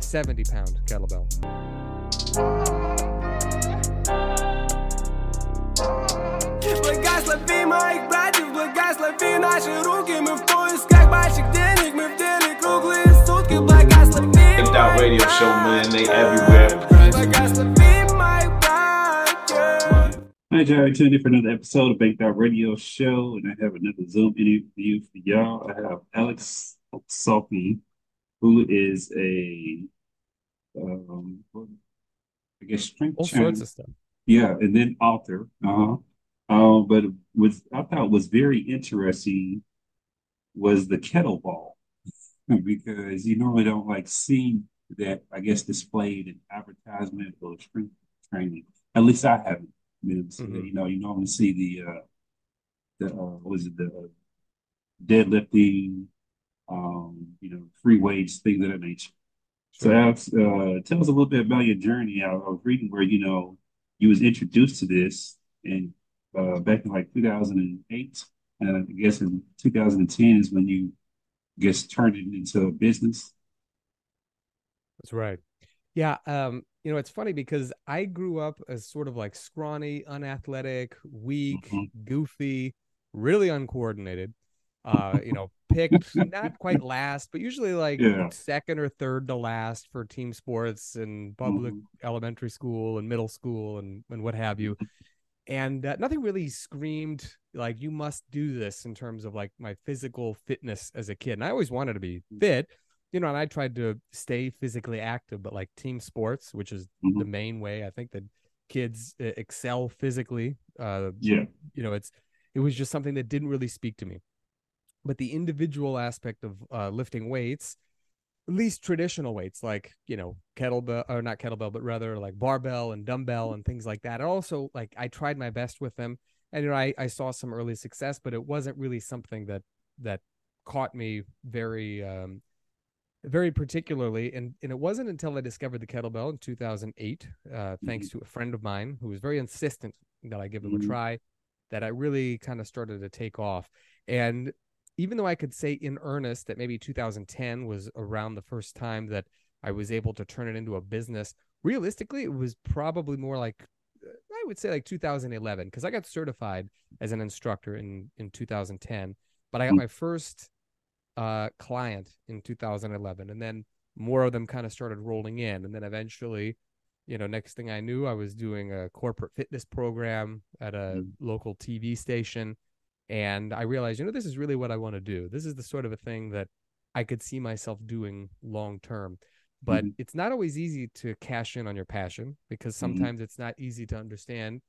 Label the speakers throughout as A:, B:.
A: a 70 pound kettlebell.
B: Out radio show, man. They everywhere.
C: Hi, Jerry. Tuned in for another episode of Banked Out Radio Show, and I have another Zoom interview for y'all. I have Aleks Sophie, who is a, um, I guess, strength
A: All
C: trainer.
A: sorts of stuff.
C: Yeah, and then author. Uh-huh. Um, but what I thought was very interesting was the kettlebell because you normally don't like see that, I guess, displayed in advertisement or strength training. At least I haven't. You know, so,
A: Mhm.
C: you know, you normally see the uh the uh was it the uh, deadlifting, um, you know, free weights, things of that nature. So Aleks, uh, tell us a little bit about your journey. I, I was reading where you know you was introduced to this and uh, back in like 2008, and I guess in 2010 is when you I guess turned it into a business.
A: That's right. Yeah. Um, you know, it's funny because I grew up as sort of like scrawny, unathletic, weak,
C: Mhm.
A: goofy, really uncoordinated. Uh, you know, picked not quite last, but usually like
C: Yeah.
A: second or third to last for team sports and public
C: Mhm.
A: elementary school and middle school and and what have you. And uh, nothing really screamed like you must do this in terms of like my physical fitness as a kid. And I always wanted to be fit, you know, and I tried to stay physically active, but like team sports, which is the
C: Mhm.
A: main way I think that kids uh, excel physically, uh,
C: Yeah.
A: you know, it's it was just something that didn't really speak to me. But the individual aspect of uh, lifting weights, at least traditional weights like you know kettlebell or not kettlebell, but rather like barbell and dumbbell and things like that. And also like I tried my best with them, and you know I I saw some early success, but it wasn't really something that that caught me very um very particularly and and it wasn't until i discovered the kettlebell in 2008 uh thanks to a friend of mine who was very insistent that i give them
C: Mhm.
A: a try that i really kind of started to take off and even though i could say in earnest that maybe 2010 was around the first time that i was able to turn it into a business realistically it was probably more like i would say like 2011 because i got certified as an instructor in in 2010 but i got
C: Mm.
A: my first uh client in 2011 and then more of them kind of started rolling in and then eventually you know next thing i knew i was doing a corporate fitness program at a
C: Mhm.
A: local tv station and i realized you know this is really what i want to do this is the sort of a thing that i could see myself doing long term but
C: Mhm.
A: it's not always easy to cash in on your passion because
C: Mhm.
A: sometimes it's not easy to understand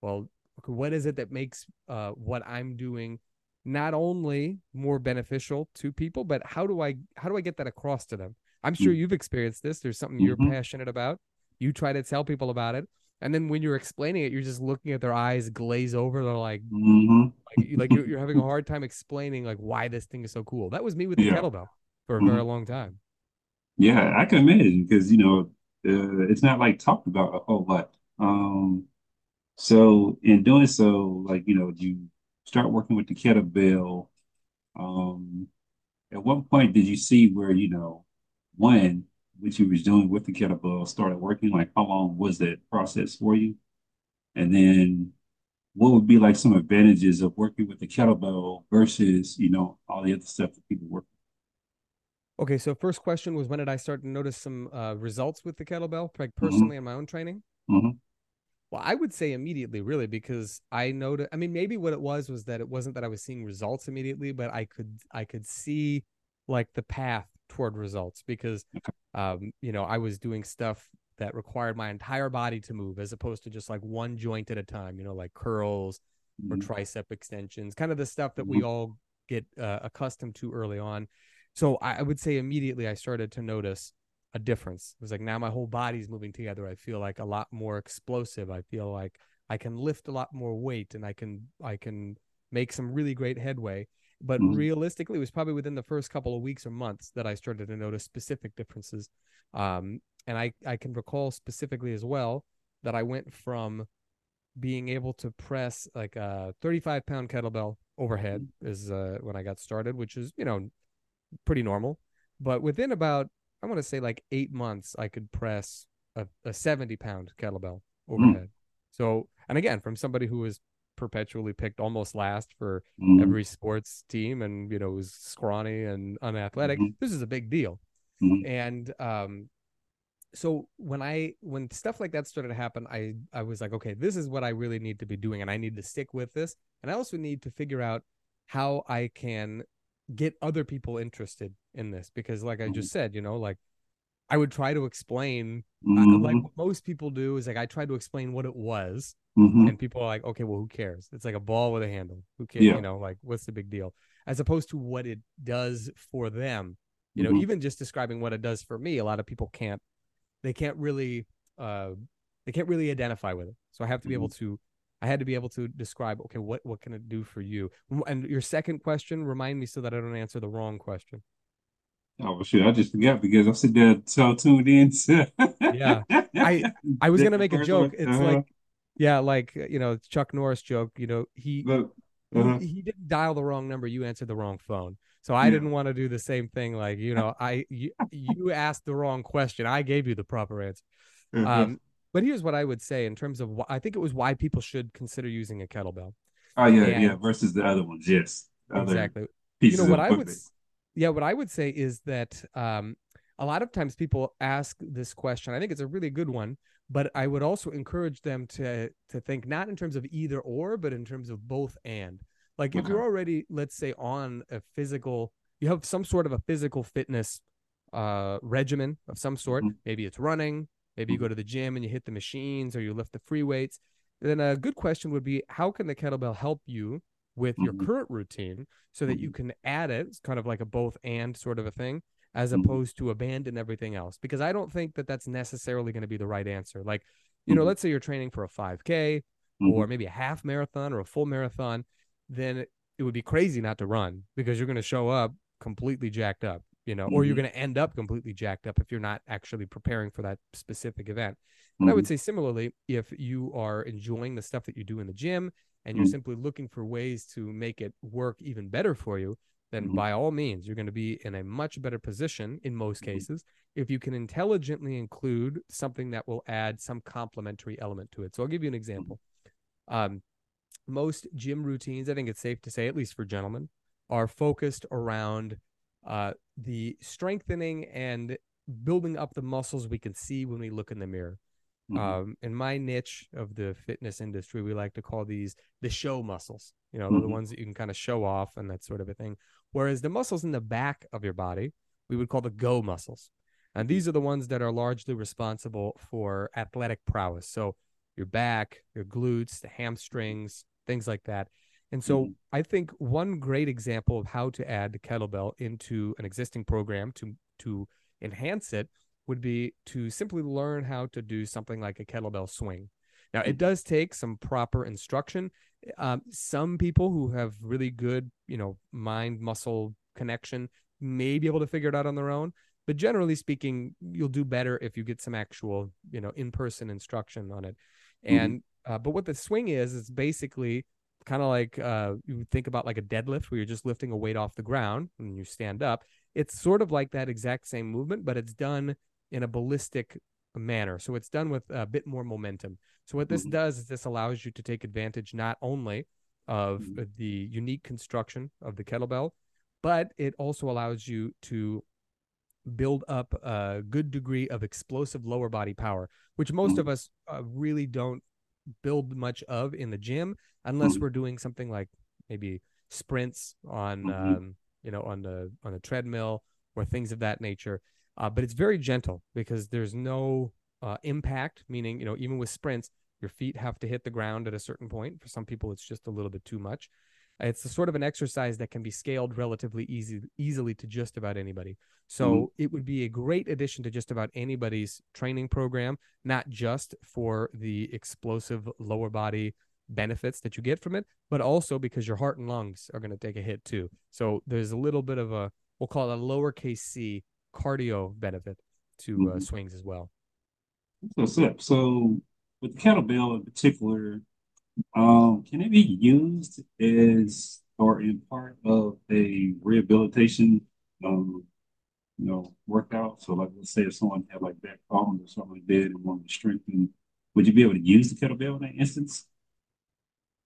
A: well what is it that makes uh, what i'm doing not only more beneficial to people but how do i how do i get that across to them i'm sure
C: Mm.
A: you've experienced this there's something you're
C: Mhm.
A: passionate about you try to tell people about it and then when you're explaining it you're just looking at their eyes glaze over they're like
C: Mhm.
A: like, like you're, you're having a hard time explaining like why this thing is so cool that was me with the
C: Yeah.
A: kettlebell for a
C: Mhm.
A: very long time
C: Yeah, I can imagine because you know uh, it's not like talked about a whole lot. Um, so in doing so, like you know, you start working with the kettlebell. Um, at what point did you see where you know one what you was doing with the kettlebell started working? Like how long was that process for you? And then what would be like some advantages of working with the kettlebell versus you know all the other stuff that people work?
A: okay so first question was when did i start to notice some uh, results with the kettlebell like
C: Mm-hmm.
A: personally in my own training
C: Mhm.
A: Well, I would say immediately, really, because I noted. I mean, maybe what it was was that it wasn't that I was seeing results immediately, but I could I could see like the path toward results because, um, you know, I was doing stuff that required my entire body to move as opposed to just like one joint at a time. You know, like curls or
C: Mhm.
A: tricep extensions, kind of the stuff that we all get uh, accustomed to early on. So I, I would say immediately I started to notice a difference. It was like now my whole body's moving together. I feel like a lot more explosive. I feel like I can lift a lot more weight and I can I can make some really great headway. But
C: Mhm.
A: realistically, it was probably within the first couple of weeks or months that I started to notice specific differences. Um, and I, I can recall specifically as well that I went from being able to press like a 35 pound kettlebell overhead is uh, when I got started, which is, you know, pretty normal. But within about I want to say like eight months, I could press a, a 70 pound kettlebell
C: Hmm.
A: overhead. So, and again, from somebody who was perpetually picked almost last for
C: Mhm.
A: every sports team and, you know, was scrawny and unathletic,
C: Mhm.
A: this is a big deal.
C: Mhm.
A: And, um, so when I when stuff like that started to happen, I I was like, okay, this is what I really need to be doing, and I need to stick with this. And I also need to figure out how I can get other people interested in this because, like I just said, you know, like I would try to explain, I- like
C: Mhm.
A: what most people do is like I try to explain what it was,
C: Mhm.
A: and people are like, okay, well, who cares? It's like a ball with a handle. Who cares?
C: Yeah.
A: You know, like what's the big deal? As opposed to what it does for them. You know,
C: Mhm.
A: even just describing what it does for me, a lot of people can't. They can't really. uh They can't really identify with it. So I have to be able
C: Mm-hmm.
A: to. I had to be able to describe. Okay, what what can it do for you? And your second question, remind me so that I don't answer the wrong question.
C: Oh shit! I just forgot because I'm sitting there so tuned in. To...
A: Yeah. I- I was gonna make a joke. It's
C: uh-huh.
A: like, yeah, like you know, Chuck Norris joke. You know, he he-
C: uh-huh.
A: he, didn't dial the wrong number. You answered the wrong phone. So I
C: Yeah.
A: didn't want to do the same thing. Like you know, I you, you asked the wrong question. I gave you the proper answer.
C: Uh-huh.
A: Um, but here's what I would say in terms of wh- I think it was why people should consider using a kettlebell.
C: oh yeah,
A: and-
C: yeah. Versus the other ones, yes.
A: Exactly. You know what I would, yeah, what I would say is that um, a lot of times people ask this question. I think it's a really good one, but I would also encourage them to to think not in terms of either or, but in terms of both and. Like if you're already, let's say, on a physical, you have some sort of a physical fitness uh, regimen of some sort.
C: Mhm.
A: Maybe it's running. Maybe you go to the gym and you hit the machines, or you lift the free weights. Then a good question would be, how can the kettlebell help you with your
C: Mhm.
A: current routine so that you
C: Mhm.
A: can add it? It's kind of like a both and sort of a thing, as
C: Mhm.
A: opposed to abandon everything else. Because I don't think that that's necessarily going to be the right answer. Like, you know,
C: Mhm.
A: let's say you're training for a 5K
C: Mhm.
A: or maybe a half marathon or a full marathon, then it, would be crazy not to run because you're going to show up completely jacked up, you know, or you're going to end up completely jacked up if you're not actually preparing for that specific event. And I would say similarly, if you are enjoying the stuff that you do in the gym and you're simply looking for ways to make it work even better for you, then
C: Mhm.
A: by all means, you're going to be in a much better position in most
C: Mhm.
A: cases if you can intelligently include something that will add some complementary element to it. So I'll give you an example. Um, most gym routines, I think it's safe to say, at least for gentlemen, are focused around uh, the strengthening and building up the muscles we can see when we look in the mirror.
C: Mhm.
A: Um, in my niche of the fitness industry, we like to call these the show muscles. You know, they're the ones that you can kind of show off and that sort of a thing. Whereas the muscles in the back of your body, we would call the go muscles. And these are the ones that are largely responsible for athletic prowess. So your back, your glutes, the hamstrings, things like that. And so
C: Mhm.
A: I think one great example of how to add the kettlebell into an existing program to to enhance it would be to simply learn how to do something like a kettlebell swing. Now, it
C: Mhm.
A: does take some proper instruction. Um, some people who have really good, you know, mind muscle connection may be able to figure it out on their own. But generally speaking, you'll do better if you get some actual, you know, in person instruction on it.
C: Mhm.
A: And, uh, but what the swing is, is basically kind of like uh, you would think about like a deadlift where you're just lifting a weight off the ground and you stand up. It's sort of like that exact same movement, but it's done in a ballistic manner. So it's done with a bit more momentum. So what this
C: Mhm.
A: does is this allows you to take advantage not only of
C: Mhm.
A: the unique construction of the kettlebell, but it also allows you to build up a good degree of explosive lower body power, which most of us uh, really don't build much of in the gym unless
C: Mhm.
A: we're doing something like maybe sprints on
C: Mhm.
A: um, you know on the on the treadmill or things of that nature. Uh, but it's very gentle because there's no uh, impact, meaning you know even with sprints, your feet have to hit the ground at a certain point. For some people, it's just a little bit too much. It's a sort of an exercise that can be scaled relatively easy easily to just about anybody. So it would be a great addition to just about anybody's training program, not just for the explosive lower body benefits that you get from it, but also because your heart and lungs are going to take a hit too. So there's a little bit of a we'll call it a lowercase c cardio benefit to uh,
C: Mhm.
A: swings as well.
C: What's up? So with the kettlebell in particular, um, can it be used as or in part of a rehabilitation um, you know, work out? So like, let's say if someone had like back problems or something like that and wanted to strengthen, would you be able to use the kettlebell in that instance?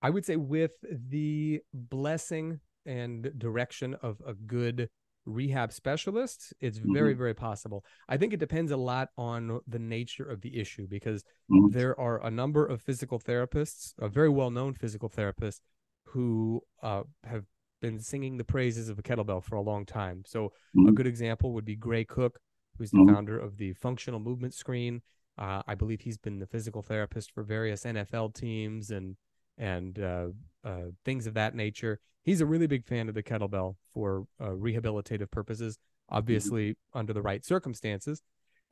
A: I would say with the blessing and direction of a good rehab specialist, it's very,
C: Mm-hmm.
A: very possible. I think it depends a lot on the nature of the issue because
C: Mhm.
A: there are a number of physical therapists, a very well known physical therapist, who uh, have been singing the praises of a kettlebell for a long time. So, a
C: Mhm.
A: good example would be Gray Cook, who's the
C: Mhm.
A: founder of the Functional Movement Screen. Uh, I believe he's been the physical therapist for various NFL teams and and uh, uh, things of that nature. He's a really big fan of the kettlebell for uh, rehabilitative purposes, obviously under the right circumstances.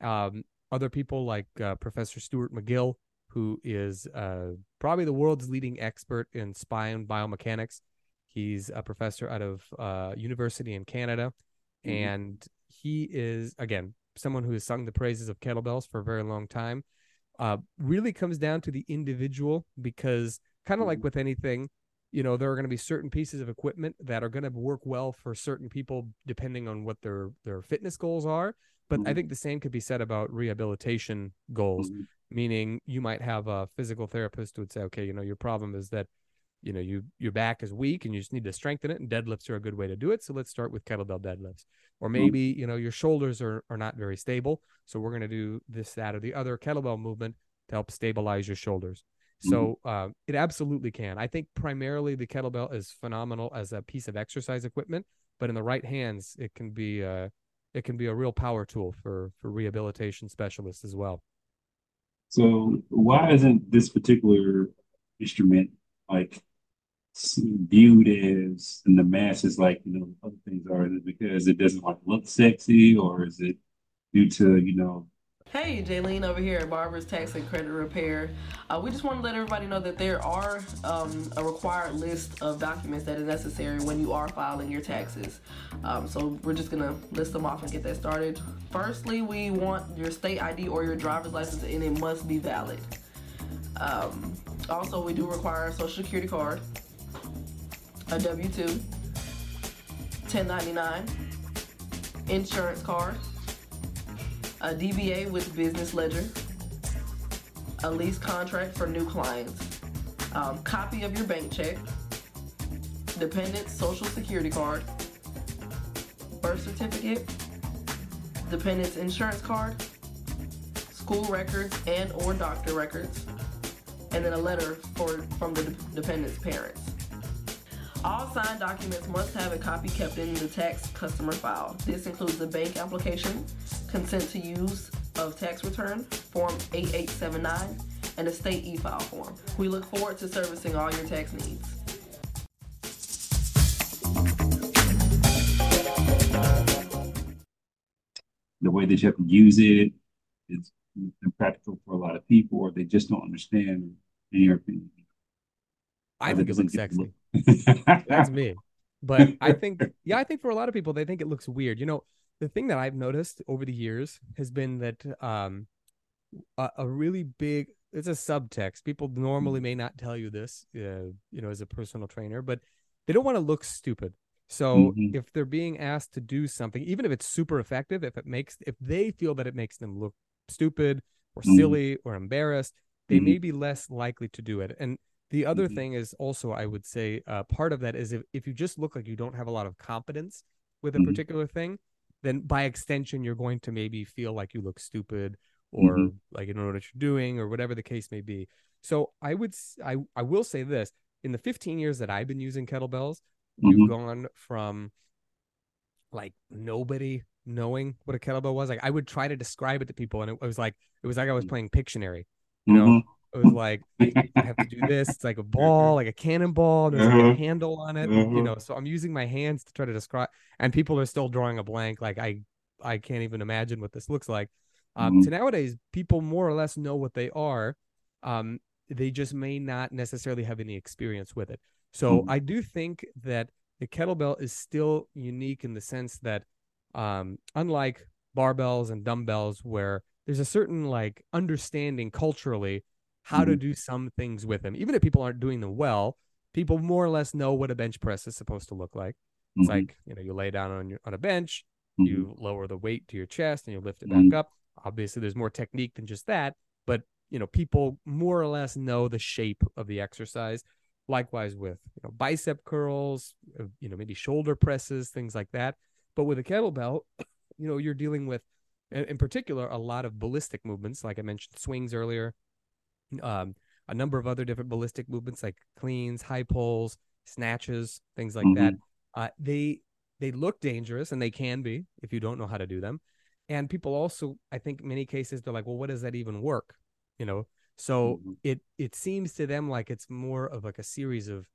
A: Um, other people like uh, Professor Stuart McGill, who is uh, probably the world's leading expert in spine biomechanics. He's a professor out of uh, university in Canada,
C: Mhm.
A: and he is again someone who has sung the praises of kettlebells for a very long time. Uh, really comes down to the individual because kind of like
C: Mhm.
A: with anything, you know, there are going to be certain pieces of equipment that are going to work well for certain people depending on what their their fitness goals are. But I
C: Mhm.
A: think the same could be said about rehabilitation goals
C: Mhm.
A: meaning you might have a physical therapist who would say, okay, you know, your problem is that, you know, you your back is weak and you just need to strengthen it, and deadlifts are a good way to do it. So let's start with kettlebell deadlifts. Or maybe, you know, your shoulders are, are not very stable. So we're gonna do this, that, or the other kettlebell movement to help stabilize your shoulders. So uh, it absolutely can. I think primarily the kettlebell is phenomenal as a piece of exercise equipment, but in the right hands, it can be uh, it can be a real power tool for for rehabilitation specialists as well.
C: So why isn't this particular instrument like viewed as in the masses like you know other things are? Is it because it doesn't like look sexy, or is it due to you know?
D: Hey, Jaylene over here at Barber's Tax and Credit Repair. Uh, we just want to let everybody know that there are um, a required list of documents that are necessary when you are filing your taxes. Um, so we're just gonna list them off and get that started. Firstly, we want your state ID or your driver's license, and it must be valid. Um, also, we do require a social security card, a W 2, 1099, insurance card a DBA with business ledger, a lease contract for new clients, um, copy of your bank check, dependent social security card, birth certificate, dependent's insurance card, school records and or doctor records, and then a letter for from the de- dependent's parents. All signed documents must have a copy kept in the tax customer file. This includes the bank application, consent to use of tax return, Form 8879, and a state e-file form. We look forward to servicing all your tax needs.
C: the way that you have to use it, it is impractical for a lot of people, or they just don't understand, in your opinion.
A: I think
C: they
A: it looks
C: doesn't
A: sexy. That's me. But I think, yeah, I think for a lot of people, they think it looks weird. You know, the thing that I've noticed over the years has been that um, a, a really big, it's a subtext. People normally may not tell you this, uh, you know, as a personal trainer, but they don't want to look stupid. So
C: Mhm.
A: if they're being asked to do something, even if it's super effective, if it makes, if they feel that it makes them look stupid or
C: Mhm.
A: silly or embarrassed, they
C: Mhm.
A: may be less likely to do it. And the other
C: Mhm.
A: thing is also, I would say, uh, part of that is if, if you just look like you don't have a lot of confidence with a
C: Mhm.
A: particular thing, then by extension, you're going to maybe feel like you look stupid or
C: Mhm.
A: like you don't know what you're doing or whatever the case may be. So I would, I, I will say this in the 15 years that I've been using kettlebells, we've
C: Mhm.
A: gone from like nobody knowing what a kettlebell was. Like I would try to describe it to people, and it, was like it was like I was playing Pictionary. You know, it was like. I have to do this. It's like a ball, like a cannonball. There's like a
C: Uh-huh.
A: handle on it. you
C: Uh-huh.
A: know, so I'm using my hands to try to describe, and people are still drawing a blank. Like I, I can't even imagine what this looks like. Um,
C: Mhm.
A: so nowadays, people more or less know what they are. Um, they just may not necessarily have any experience with it. So
C: Mhm.
A: I do think that the kettlebell is still unique in the sense that, um, unlike barbells and dumbbells, where there's a certain like understanding culturally how to
C: Mhm.
A: do some things with them. Even if people aren't doing them well, people more or less know what a bench press is supposed to look like. It's
C: Mhm.
A: like, you know, you lay down on your on a bench,
C: Mhm.
A: You lower the weight to your chest and you lift it back up. Obviously, there's more technique than just that, but you know, people more or less know the shape of the exercise. Likewise with you know bicep curls, uh, you know maybe shoulder presses, things like that. But with a kettlebell, you know you're dealing with, in particular, a lot of ballistic movements, like I mentioned, swings earlier. Um, a number of other different ballistic movements like cleans, high pulls, snatches, things like that. Uh, they they look dangerous and they can be if you don't know how to do them. And people also, I think, in many cases they're like, well, what does that even work? You know, so
C: Mhm.
A: it it seems to them like it's more of like a series of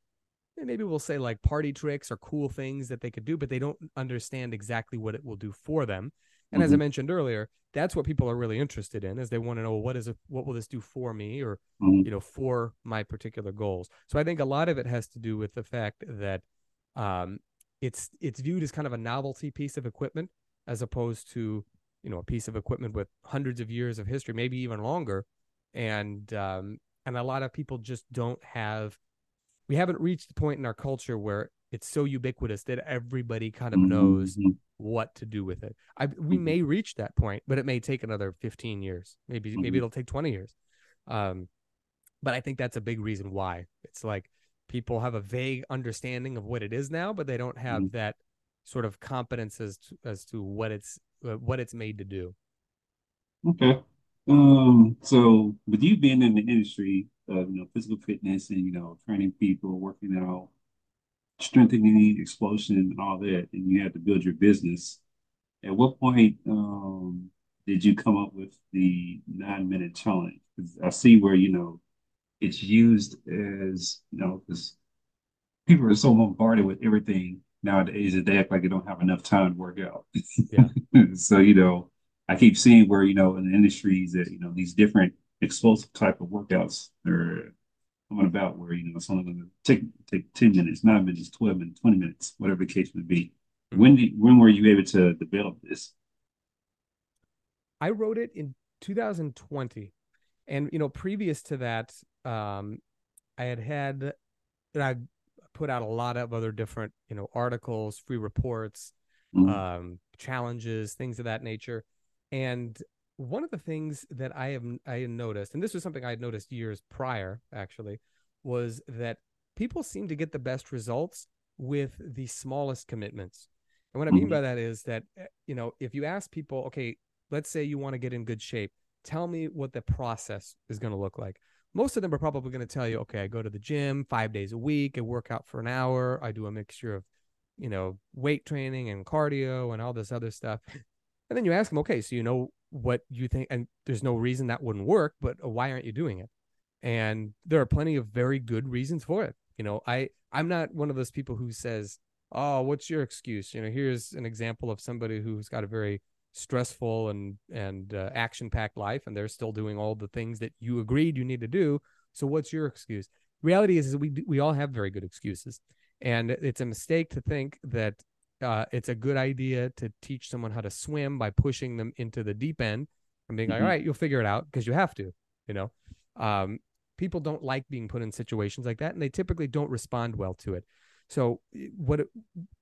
A: eh, maybe we'll say like party tricks or cool things that they could do, but they don't understand exactly what it will do for them. And as I
C: Mhm.
A: mentioned earlier, that's what people are really interested in is they want to know what is it what will this do for me or
C: Mhm.
A: you know for my particular goals. So I think a lot of it has to do with the fact that um it's it's viewed as kind of a novelty piece of equipment as opposed to you know a piece of equipment with hundreds of years of history, maybe even longer. And um and a lot of people just don't have we haven't reached the point in our culture where it's so ubiquitous that everybody kind of knows
C: Mhm.
A: What to do with it. I we
C: Mhm.
A: may reach that point, but it may take another 15 years. Maybe maybe
C: Mhm.
A: it'll take 20 years. Um but I think that's a big reason why. It's like people have a vague understanding of what it is now, but they don't have
C: Mhm.
A: that sort of competence as to, as to what it's uh, what it's made to do.
C: Okay. Um, so with you being in the industry of, you know, physical fitness and, you know, training people, working out, strengthening, explosion, and all that, and you had to build your business, at what point um did you come up with the nine minute challenge? I see where, you know, it's used as, you know, because people are so bombarded with everything nowadays that they act like they don't have enough time to work out.
A: Yeah.
C: So, you know, I keep seeing where, you know, in the industries that, you know, these different explosive type of workouts are coming about where, you know, it's only going to take take 10 minutes, nine minutes, 12 minutes, 20 minutes, whatever the case may be. When did, when were you able to develop this?
A: I wrote it in 2020, and you know, previous to that, um, I had had, and I put out a lot of other different, you know, articles, free reports,
C: Mhm.
A: um, challenges, things of that nature. And one of the things that I have I had noticed, and this was something I had noticed years prior, actually, was that people seem to get the best results with the smallest commitments. And what I mean
C: Mhm.
A: by that is that eh, you know, if you ask people, okay, let's say you want to get in good shape, tell me what the process is going to look like. Most of them are probably going to tell you, okay, I go to the gym five days a week, I work out for an hour, I do a mixture of you know, weight training and cardio and all this other stuff. And then you ask them, okay, so you know what you think, and there's no reason that wouldn't work, but why aren't you doing it? And there are plenty of very good reasons for it. You know, I I'm not one of those people who says, "Oh, what's your excuse?" You know, here's an example of somebody who's got a very stressful and and uh, action packed life, and they're still doing all the things that you agreed you need to do. So what's your excuse? Reality is, is we we all have very good excuses, and it's a mistake to think that uh, it's a good idea to teach someone how to swim by pushing them into the deep end and being like,
C: Mhm.
A: all right, you'll figure it out because you have to, you know. Um, people don't like being put in situations like that, and they typically don't respond well to it. So what it,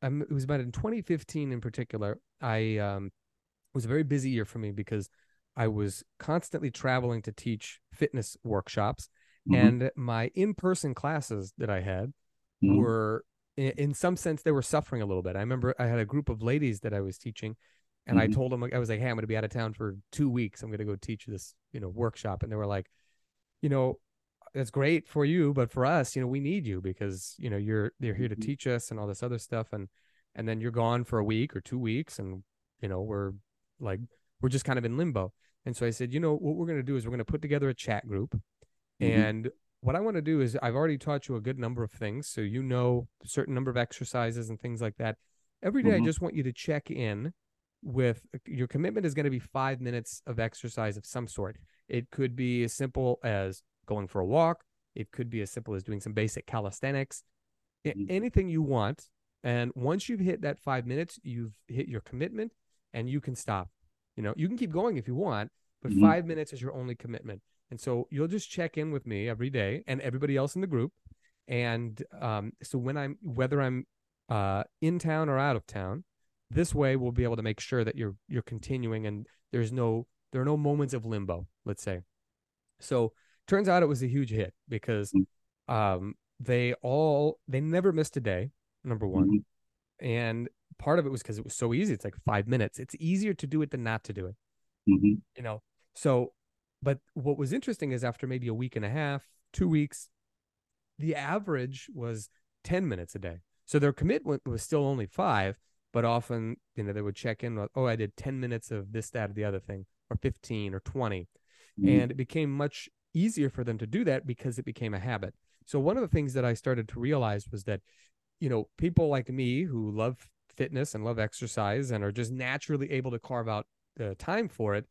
A: um, it was about in 2015 in particular, I um, it was a very busy year for me because I was constantly traveling to teach fitness workshops,
C: Mhm.
A: and my in-person classes that I had
C: Mhm.
A: were in some sense they were suffering a little bit. I remember I had a group of ladies that I was teaching and I
C: Mhm.
A: told them I was like, "Hey, I'm going to be out of town for 2 weeks. I'm going to go teach this, you know, workshop." And they were like, "You know, that's great for you, but for us, you know, we need you because, you know, you're they're here to
C: Mhm.
A: teach us and all this other stuff and and then you're gone for a week or 2 weeks and you know, we're like we're just kind of in limbo." And so I said, "You know, what we're going to do is we're going to put together a chat group
C: Mhm.
A: and what I want to do is I've already taught you a good number of things. So you know a certain number of exercises and things like that. Every day, I
C: Mhm.
A: just want you to check in with your commitment is going to be five minutes of exercise of some sort. It could be as simple as going for a walk. It could be as simple as doing some basic calisthenics,
C: Mhm.
A: anything you want. And once you've hit that five minutes, you've hit your commitment and you can stop. You know, you can keep going if you want, but
C: Mhm.
A: five minutes is your only commitment. And so you'll just check in with me every day and everybody else in the group. And um, so when I'm, whether I'm uh, in town or out of town, This way, we'll be able to make sure that you're you're continuing, and there's no there are no moments of limbo. Let's say. So turns out it was a huge hit because um, they all they never missed a day. Number one,
C: Mhm.
A: and part of it was because it was so easy. It's like five minutes. It's easier to do it than not to do it
C: Mhm.
A: you know so but what was interesting is after maybe a week and a half two weeks the average was 10 minutes a day. So their commitment was still only five but often you know they would check in with, oh i did 10 minutes of this that or the other thing or 15 or 20
C: Mhm.
A: and it became much easier for them to do that because it became a habit. So one of the things that i started to realize was that you know people like me who love fitness and love exercise and are just naturally able to carve out the time for it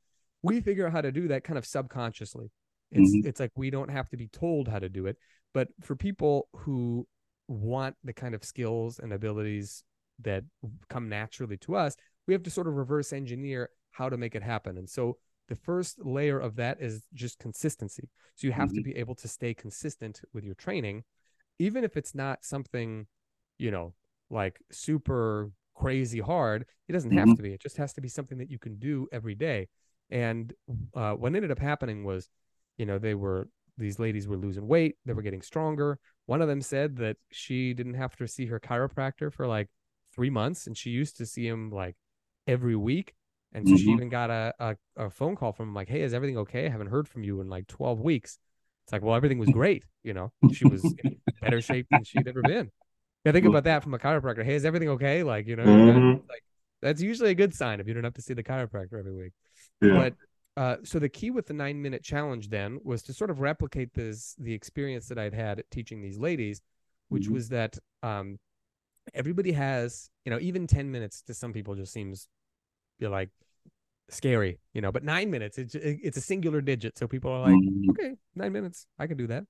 A: we figure out how to do that kind of subconsciously it's
C: Mhm.
A: it's like we don't have to be told how to do it but for people who want the kind of skills and abilities that come naturally to us we have to sort of reverse engineer how to make it happen and so the first layer of that is just consistency so you have to
C: Mhm.
A: be able to stay consistent with your training even if it's not something you know like super crazy hard it doesn't have
C: Mhm.
A: to be it just has to be something that you can do every day and uh, what ended up happening was you know they were these ladies were losing weight they were getting stronger. One of them said that she didn't have to see her chiropractor for like three months and she used to see him like every week. And so she
C: Mhm.
A: even got a, a, a phone call from him like hey is everything okay? I haven't heard from you in like 12 weeks. It's like well everything was great you know? She was in better shape than she'd ever been. Yeah think about that from a chiropractor. Hey is everything okay? Like you know
C: Mhm.
A: like that's usually a good sign if you don't have to see the chiropractor every week
C: Yeah.
A: but uh, so the key with the nine minute challenge then was to sort of replicate this the experience that I'd had at teaching these ladies, which
C: Mhm.
A: was that um, everybody has you know even ten minutes to some people just seems you know, like scary, you know, but nine minutes it's it's a singular digit, so people are like,
C: Mhm.
A: okay, nine minutes, I can do that.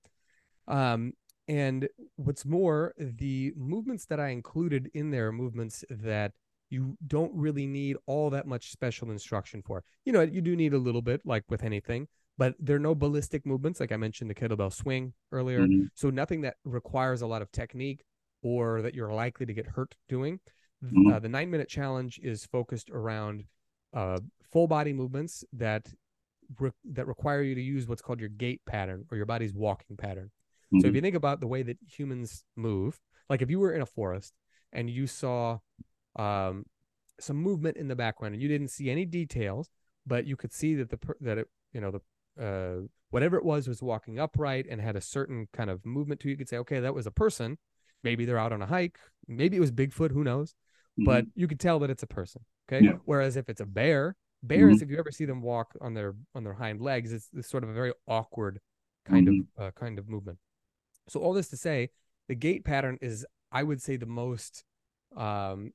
A: Um, and what's more, the movements that I included in there are movements that you don't really need all that much special instruction for. You know, you do need a little bit, like with anything, but there are no ballistic movements, like I mentioned the kettlebell swing earlier.
C: Mhm.
A: So nothing that requires a lot of technique or that you're likely to get hurt doing.
C: Mhm.
A: Uh, the nine minute challenge is focused around uh, full body movements that re- that require you to use what's called your gait pattern or your body's walking pattern. So if
C: Mhm.
A: you think about the way that humans move, like if you were in a forest and you saw um, some movement in the background and you didn't see any details, but you could see that the that it you know the uh, whatever it was was walking upright and had a certain kind of movement to you, you could say, okay, that was a person. Maybe they're out on a hike. Maybe it was Bigfoot. Who knows? But you could tell that it's a person. Okay.
C: Mm-hmm. Yeah.
A: Whereas if it's a bear, bears,
C: Mhm.
A: if you ever see them walk on their on their hind legs, it's, it's sort of a very awkward kind
C: Mhm.
A: of uh, kind of movement. So all this to say, the gait pattern is, I would say, the most um,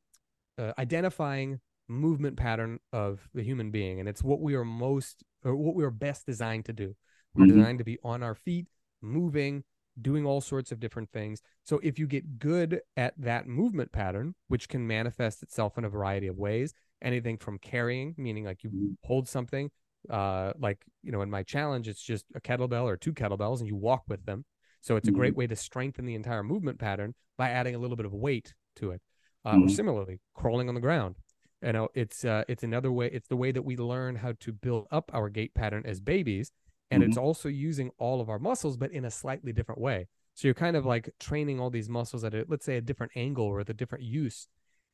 A: uh, identifying movement pattern of the human being, and it's what we are most or what we are best designed to do. We're
C: Mhm.
A: designed to be on our feet, moving, doing all sorts of different things. So if you get good at that movement pattern, which can manifest itself in a variety of ways, anything from carrying, meaning like you
C: Mhm.
A: hold something, uh, like you know, in my challenge, it's just a kettlebell or two kettlebells, and you walk with them. So it's a great way to strengthen the entire movement pattern by adding a little bit of weight to it. Uh, Or
C: Mhm.
A: similarly, crawling on the ground. You know, it's uh, it's another way. It's the way that we learn how to build up our gait pattern as babies, and it's also using all of our muscles, but in a slightly different way. So you're kind of like training all these muscles at a, let's say a different angle or with a different use,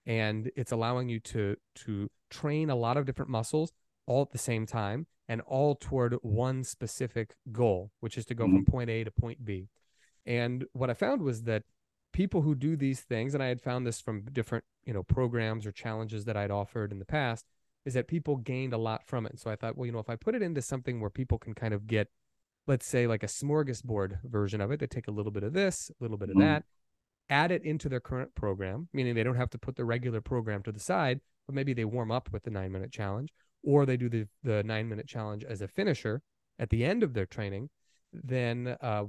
A: and it's allowing you to to train a lot of different muscles all at the same time and all toward one specific goal, which is to go from point A to point B. And what I found was that people who do these things, and I had found this from different, you know, programs or challenges that I'd offered in the past, is that people gained a lot from it. And so I thought, well, you know, if I put it into something where people can kind of get, let's say, like a smorgasbord version of it, they take a little bit of this, a little bit of
C: Mhm.
A: that, add it into their current program, meaning they don't have to put the regular program to the side, but maybe they warm up with the nine minute challenge, or they do the, the nine minute challenge as a finisher at the end of their training, then uh,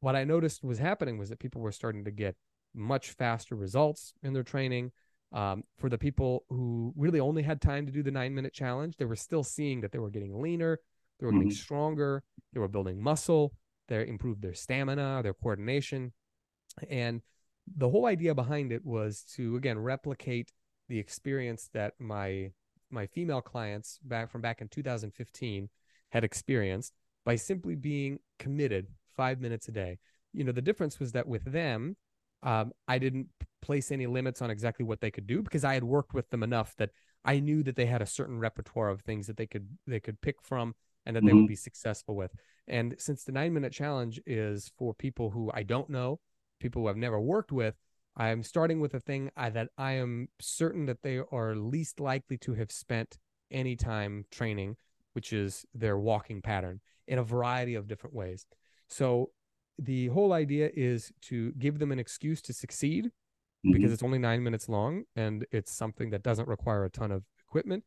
A: what I noticed was happening was that people were starting to get much faster results in their training. Um, for the people who really only had time to do the nine minute challenge, they were still seeing that they were getting leaner, they were getting
C: Mhm.
A: stronger, they were building muscle, they improved their stamina, their coordination. And the whole idea behind it was to, again, replicate the experience that my my female clients back from back in 2015 had experienced by simply being committed five minutes a day. You know, the difference was that with them, um, I didn't place any limits on exactly what they could do because I had worked with them enough that I knew that they had a certain repertoire of things that they could they could pick from and that mm-hmm. they would mm-hmm. be successful with. And since the nine minute challenge is for people who I don't know, people who I've never worked with, I'm starting with a thing I, that I am certain that they are least likely to have spent any time training, which is their walking pattern in a variety of different ways. So the whole idea is to give them an excuse to succeed mm-hmm. because it's only nine minutes long and it's something that doesn't require a ton of equipment.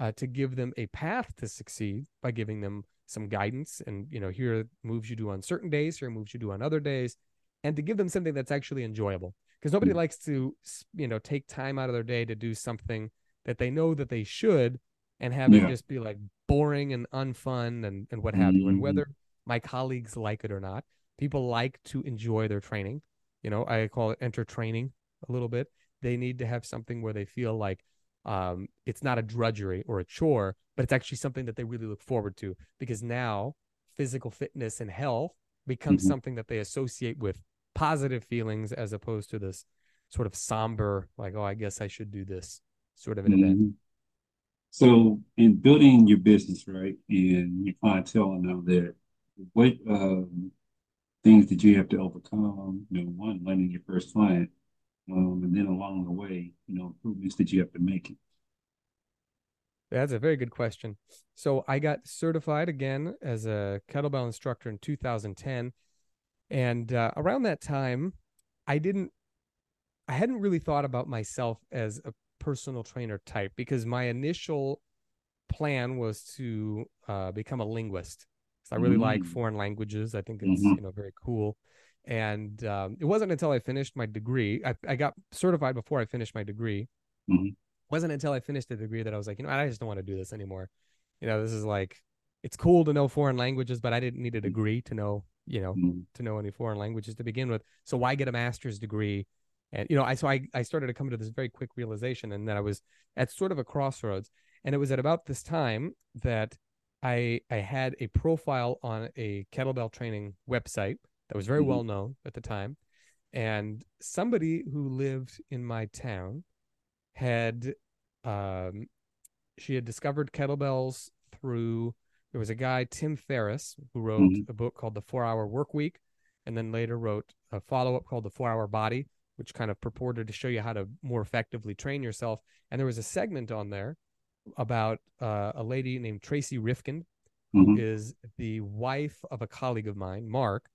A: Uh, to give them a path to succeed by giving them some guidance and you know here are moves you do on certain days here are moves you do on other days and to give them something that's actually enjoyable because nobody mm-hmm. likes to you know take time out of their day to do something that they know that they should and have yeah. it just be like boring and unfun and, and what have mm-hmm. you and mm-hmm. whether my colleagues like it or not people like to enjoy their training you know i call it enter training a little bit they need to have something where they feel like um, it's not a drudgery or a chore but it's actually something that they really look forward to because now physical fitness and health becomes mm-hmm. something that they associate with positive feelings as opposed to this sort of somber like oh i guess i should do this sort of an mm-hmm. event
C: so in building your business right and your clientele and all that what um, things did you have to overcome? You know one landing your first client um, and then along the way you know improvements that you have to make?
A: That's a very good question. So i got certified again as a kettlebell instructor in 2010 and uh, around that time, I didn't, I hadn't really thought about myself as a personal trainer type because my initial plan was to uh, become a linguist. I really mm-hmm. like mm. foreign languages. I think it's mm-hmm. you know very cool. And um, it wasn't until I finished my degree. I, I got certified before I finished my degree. Mm-hmm. It wasn't until I finished the degree that I was like, you know, I just don't want to do this anymore. You know, this is like, it's cool to know foreign languages, but I didn't need a mm. degree to know you know, mm-hmm. to know any foreign languages to begin with. So why get a master's degree? And you know, I so I I started to come to this very quick realization, and that I was at sort of a crossroads. And it was at about this time that I I had a profile on a kettlebell training website that was very mm-hmm. well known at the time, and somebody who lived in my town had um she had discovered kettlebells through there was a guy, Tim Ferriss, who wrote mm-hmm. a book called The Four Hour Work Week, and then later wrote a follow up called The Four Hour Body, which kind of purported to show you how to more effectively train yourself. And there was a segment on there about uh, a lady named Tracy Reifkind, who mm-hmm. is the wife of a colleague of mine, Mark,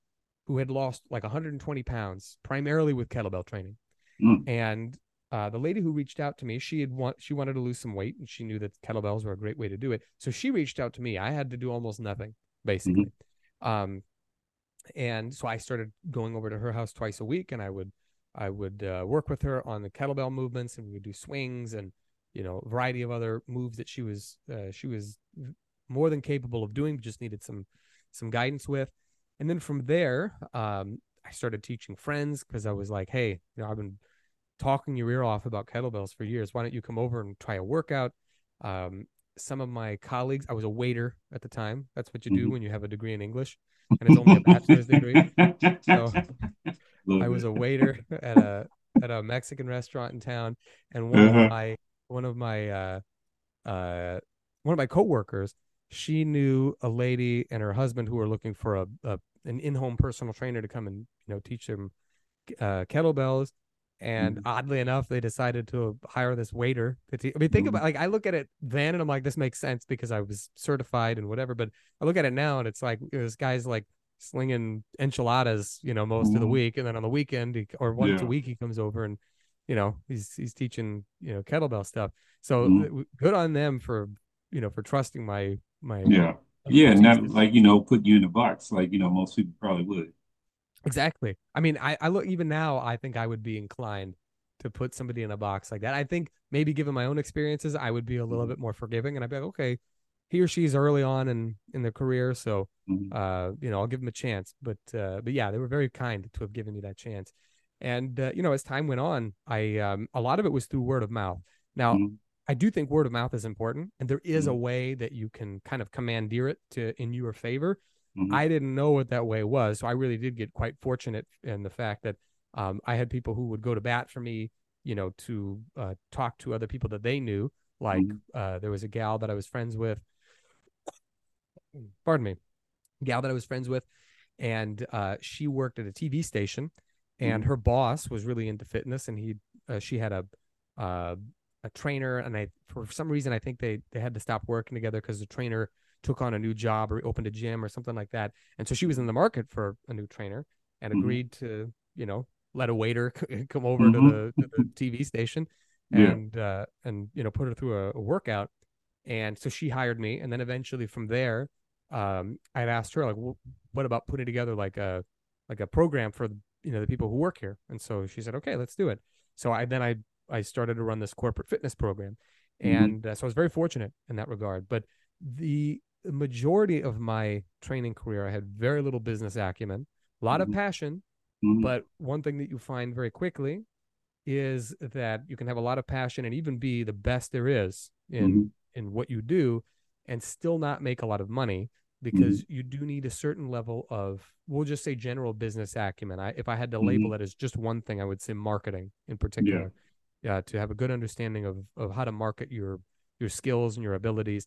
A: who had lost like 120 pounds, primarily with kettlebell training. Mm. And uh, the lady who reached out to me, she had want she wanted to lose some weight, and she knew that kettlebells were a great way to do it. So she reached out to me. I had to do almost nothing, basically. Mm-hmm. Um, and so I started going over to her house twice a week, and I would I would uh, work with her on the kettlebell movements, and we would do swings and you know a variety of other moves that she was uh, she was more than capable of doing, just needed some some guidance with. And then from there, um, I started teaching friends because I was like, hey, you know, I've been talking your ear off about kettlebells for years. Why don't you come over and try a workout? Um, some of my colleagues, I was a waiter at the time. That's what you do mm-hmm. when you have a degree in English, and it's only a bachelor's degree. So I was a waiter at a at a Mexican restaurant in town, and one uh-huh. of my one of my uh, uh, one of my coworkers, she knew a lady and her husband who were looking for a, a an in home personal trainer to come and you know teach them uh, kettlebells and mm-hmm. oddly enough, they decided to hire this waiter. I mean, think mm-hmm. about like I look at it then, and I'm like, this makes sense because I was certified and whatever. But I look at it now, and it's like this guy's like slinging enchiladas, you know, most mm-hmm. of the mm-hmm. week, and then on the weekend he, or once yeah. a week he comes over and you know he's he's teaching you know kettlebell stuff. So mm-hmm. good on them for you know for trusting my my
C: yeah yeah, not like you know put you in a box like you know most people probably would.
A: Exactly. I mean, I, I look even now. I think I would be inclined to put somebody in a box like that. I think maybe given my own experiences, I would be a little mm-hmm. bit more forgiving, and I'd be like, okay, he or she's early on in in their career, so mm-hmm. uh, you know, I'll give them a chance. But uh, but yeah, they were very kind to have given me that chance. And uh, you know, as time went on, I um, a lot of it was through word of mouth. Now,
C: Mhm.
A: I do think word of mouth is important, and there is a
C: Mhm.
A: way that you can kind of commandeer it to in your favor.
C: Mhm.
A: I didn't know what that way was, so I really did get quite fortunate in the fact that um, I had people who would go to bat for me, you know, to uh, talk to other people that they knew. Like
C: Mhm.
A: uh, there was a gal that I was friends with. Pardon me, gal that I was friends with, and uh, she worked at a TV station, and
C: Mhm.
A: her boss was really into fitness, and he uh, she had a uh, a trainer, and I for some reason I think they they had to stop working together because the trainer took on a new job or opened a gym or something like that, and so she was in the market for a new trainer and
C: Mhm.
A: agreed to you know let a waiter come over
C: Mhm.
A: to the, to the TV station
C: Yeah.
A: and uh, and you know put her through a, a workout, and so she hired me, and then eventually from there, um, I'd asked her like, well, what about putting together like a like a program for you know the people who work here, and so she said, okay, let's do it. So I then I I started to run this corporate fitness program,
C: Mhm.
A: and uh, so I was very fortunate in that regard. But the majority of my training career, I had very little business acumen, a lot of
C: Mhm.
A: passion,
C: Mhm.
A: but one thing that you find very quickly is that you can have a lot of passion and even be the best there is in
C: Mhm.
A: in what you do and still not make a lot of money because you do need a certain level of we'll just say general business acumen. I if I had to label it as just one thing, I would say marketing in particular. Yeah, to have a good understanding of of how to market your your skills and your abilities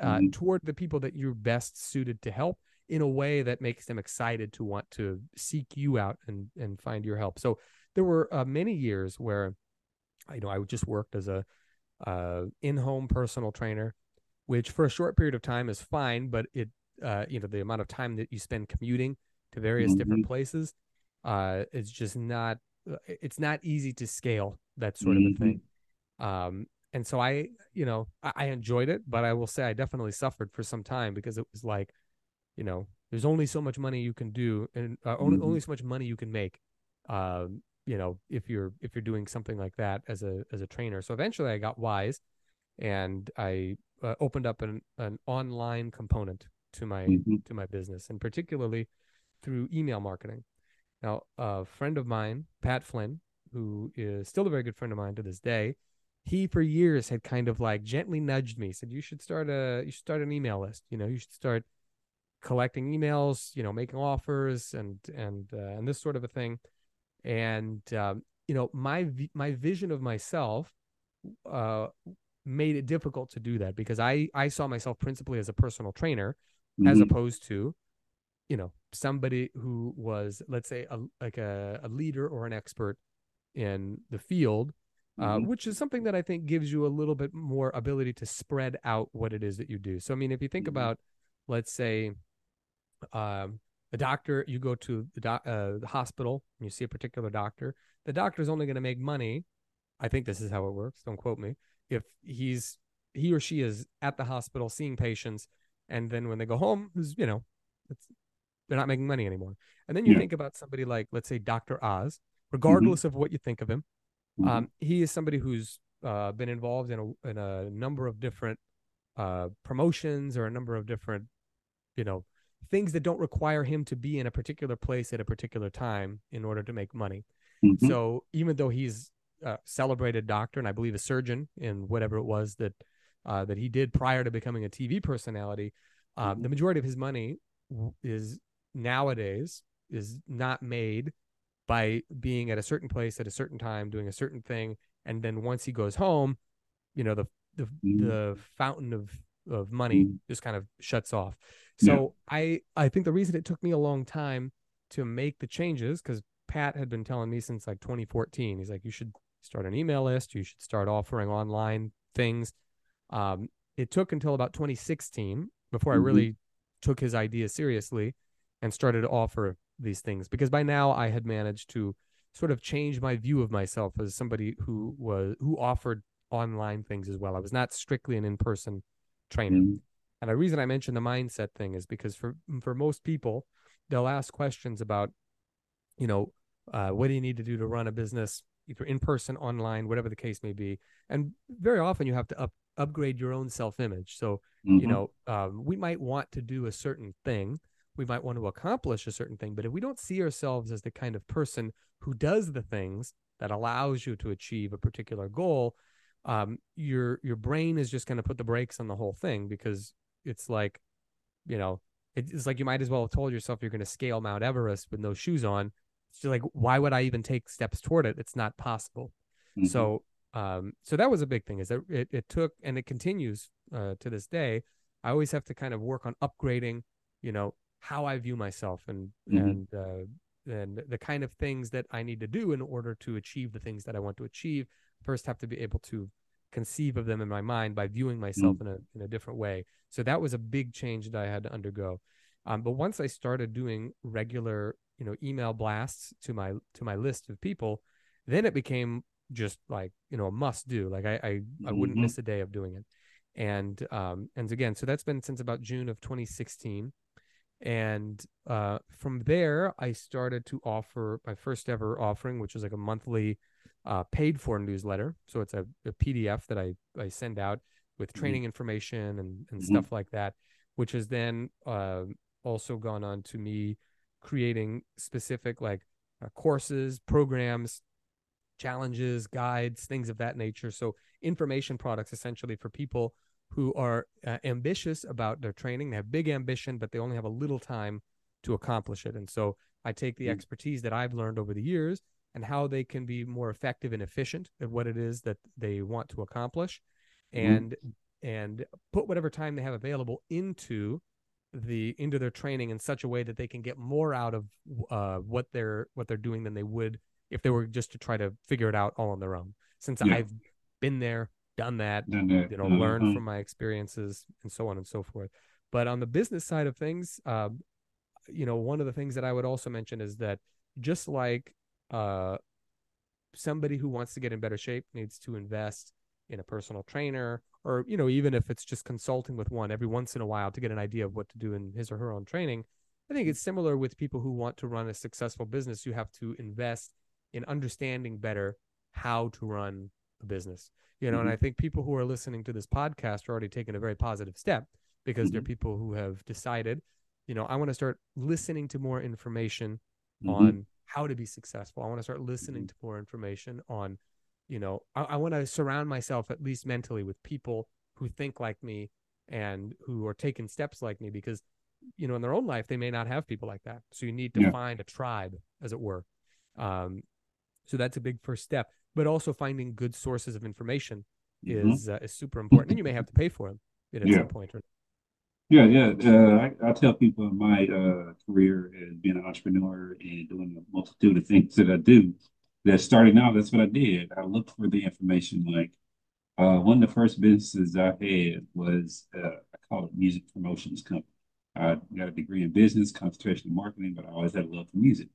A: uh,
C: Mhm.
A: toward the people that you're best suited to help in a way that makes them excited to want to seek you out and and find your help. So there were uh, many years where you know I just worked as a uh, in-home personal trainer, which for a short period of time is fine, but it uh, you know the amount of time that you spend commuting to various different places uh, is just not uh, it's not easy to scale that sort of a
C: Mhm.
A: thing. Um, and so I, you know, I, I enjoyed it, but I will say I definitely suffered for some time because it was like, you know, there's only so much money you can do, and uh, only
C: Mhm.
A: only so much money you can make. Um, you know, if you're if you're doing something like that as a as a trainer. So eventually, I got wise, and I uh, opened up an an online component to my
C: Mhm.
A: to my business, and particularly through email marketing. Now, a friend of mine, Pat Flynn, who is still a very good friend of mine to this day, he for years had kind of like gently nudged me, said, "You should start a you should start an email list. You know, you should start collecting emails. You know, making offers and and uh, and this sort of a thing." And um, you know, my my vision of myself uh, made it difficult to do that because I I saw myself principally as a personal trainer as
C: Mhm.
A: opposed to you know somebody who was let's say a, like a, a leader or an expert in the field uh,
C: Mhm.
A: which is something that i think gives you a little bit more ability to spread out what it is that you do so i mean if you think
C: Mhm.
A: about let's say um, the doctor you go to the, doc, uh, the hospital and you see a particular doctor the doctor is only going to make money i think this is how it works don't quote me if he's he or she is at the hospital seeing patients and then when they go home is you know it's they're not making money anymore and then you
C: Yeah.
A: think about somebody like let's say dr oz regardless of what you think of him
C: Mhm.
A: um, he is somebody who's uh, been involved in a, in a number of different uh, promotions or a number of different you know things that don't require him to be in a particular place at a particular time in order to make money
C: Mhm.
A: so even though he's a celebrated doctor and I believe a surgeon in whatever it was that uh, that he did prior to becoming a TV personality, um,
C: Mhm.
A: the majority of his money is nowadays is not made by being at a certain place at a certain time doing a certain thing, and then once he goes home, you know the the
C: Mhm.
A: the fountain of of money
C: Mhm.
A: just kind of shuts off.
C: Yeah.
A: So I I think the reason it took me a long time to make the changes because Pat had been telling me since like 2014. He's like, you should start an email list. You should start offering online things. Um, it took until about 2016 before I
C: Mhm.
A: really took his idea seriously and started to offer these things because by now I had managed to sort of change my view of myself as somebody who was who offered online things as well. I was not strictly an in-person trainer.
C: Mhm.
A: And the reason I mention the mindset thing is because for for most people, they'll ask questions about, you know, uh, what do you need to do to run a business, either in person, online, whatever the case may be. And very often you have to up, upgrade your own self image. So you
C: Mhm.
A: know, um, we might want to do a certain thing, we might want to accomplish a certain thing, but if we don't see ourselves as the kind of person who does the things that allows you to achieve a particular goal, um, your your brain is just going to put the brakes on the whole thing because it's like, you know, it's like you might as well have told yourself you're going to scale Mount Everest with no shoes on. It's just like, why would I even take steps toward it? It's not possible.
C: Mhm.
A: So, um, so that was a big thing. Is that it? It took and it continues uh, to this day. I always have to kind of work on upgrading, you know, how I view myself and
C: Mhm.
A: and uh, and the kind of things that I need to do in order to achieve the things that I want to achieve. First, have to be able to conceive of them in my mind by viewing myself in a in a different way. So that was a big change that I had to undergo. Um, but once I started doing regular, you know, email blasts to my to my list of people, then it became just like you know a must do. Like I I, I wouldn't
C: Mhm.
A: miss a day of doing it. And um and again, so that's been since about June of 2016. And uh, from there, I started to offer my first ever offering, which was like a monthly uh, paid for newsletter. So it's a, a PDF that I, I send out with
C: Mhm.
A: training information and, and
C: Mhm.
A: stuff like that, which has then uh, also gone on to me creating specific like uh, courses, programs, challenges, guides, things of that nature. So information products essentially for people who are uh, ambitious about their training. They have big ambition, but they only have a little time to accomplish it. And so I take the
C: Mm.
A: expertise that I've learned over the years and how they can be more effective and efficient at what it is that they want to accomplish
C: Mhm.
A: and and put whatever time they have available into the into their training in such a way that they can get more out of uh, what they're what they're doing than they would if they were just to try to figure it out all on their own. Since
C: Yeah.
A: I've been there, done that,
C: Done that.
A: you know, learn
C: Uh-huh.
A: from my experiences and so on and so forth. But on the business side of things, uh, you know, one of the things that I would also mention is that just like uh, somebody who wants to get in better shape needs to invest in a personal trainer, or you know, even if it's just consulting with one every once in a while to get an idea of what to do in his or her own training. I think it's similar with people who want to run a successful business. You have to invest in understanding better how to run a business. You know, and
C: Mhm.
A: I think people who are listening to this podcast are already taking a very positive step because they're people who have decided, you know, I want to start listening to more information
C: Mhm.
A: on how to be successful. I want to start listening to more information on, you know, I, I want to surround myself at least mentally with people who think like me and who are taking steps like me because, you know, in their own life they may not have people like that. So you need to
C: Yeah.
A: find a tribe, as it were. Um, so that's a big first step. But also finding good sources of information
C: Mhm.
A: is uh, is super important, and you may have to pay for them at
C: Yeah.
A: some point. Or,
C: Yeah, yeah. Uh, I, I tell people in my uh, career as being an entrepreneur and doing a multitude of things that I do, that starting out, that's what I did. I looked for the information. Like uh, one of the first businesses I had was uh, I called it music promotions company. I got a degree in business, concentration in marketing, but I always had a love for music.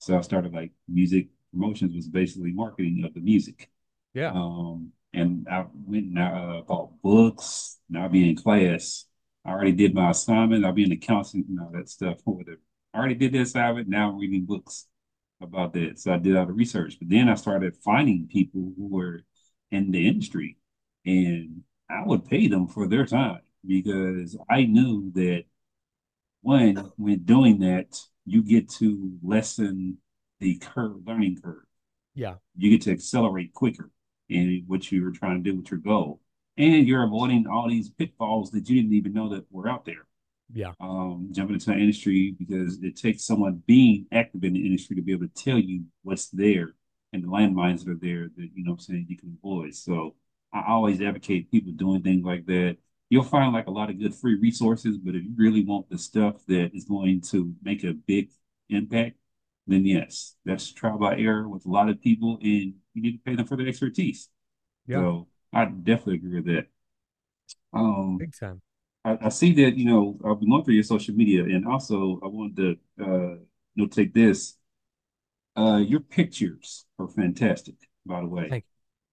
C: So I started like music promotions was basically marketing of the music.
A: yeah,
C: Um, and I went and I uh, bought books. Now I'll be in class. I already did my assignment. I'll be in the counseling and all that stuff or whatever. I already did this assignment. Now I'm reading books about that. So I did all the research. But then I started finding people who were in the industry and I would pay them for their time because I knew that one, when doing that, you get to lessen the curve, learning curve
A: yeah,
C: you get to accelerate quicker in what you were trying to do with your goal. And you're avoiding all these pitfalls that you didn't even know that were out there.
A: yeah,
C: Um, jumping into the industry because it takes someone being active in the industry to be able to tell you what's there and the landmines that are there that, you know I'm saying, you can avoid. So I always advocate people doing things like that. You'll find like a lot of good free resources, but if you really want the stuff that is going to make a big impact, then yes, that's trial by error with a lot of people, and you need to pay them for their expertise.
A: Yeah.
C: So I definitely agree with that. Um,
A: big time.
C: I, I see that, you know, I've been going through your social media, and also I wanted to uh, take this. Uh, your pictures are fantastic, by the way.
A: Thank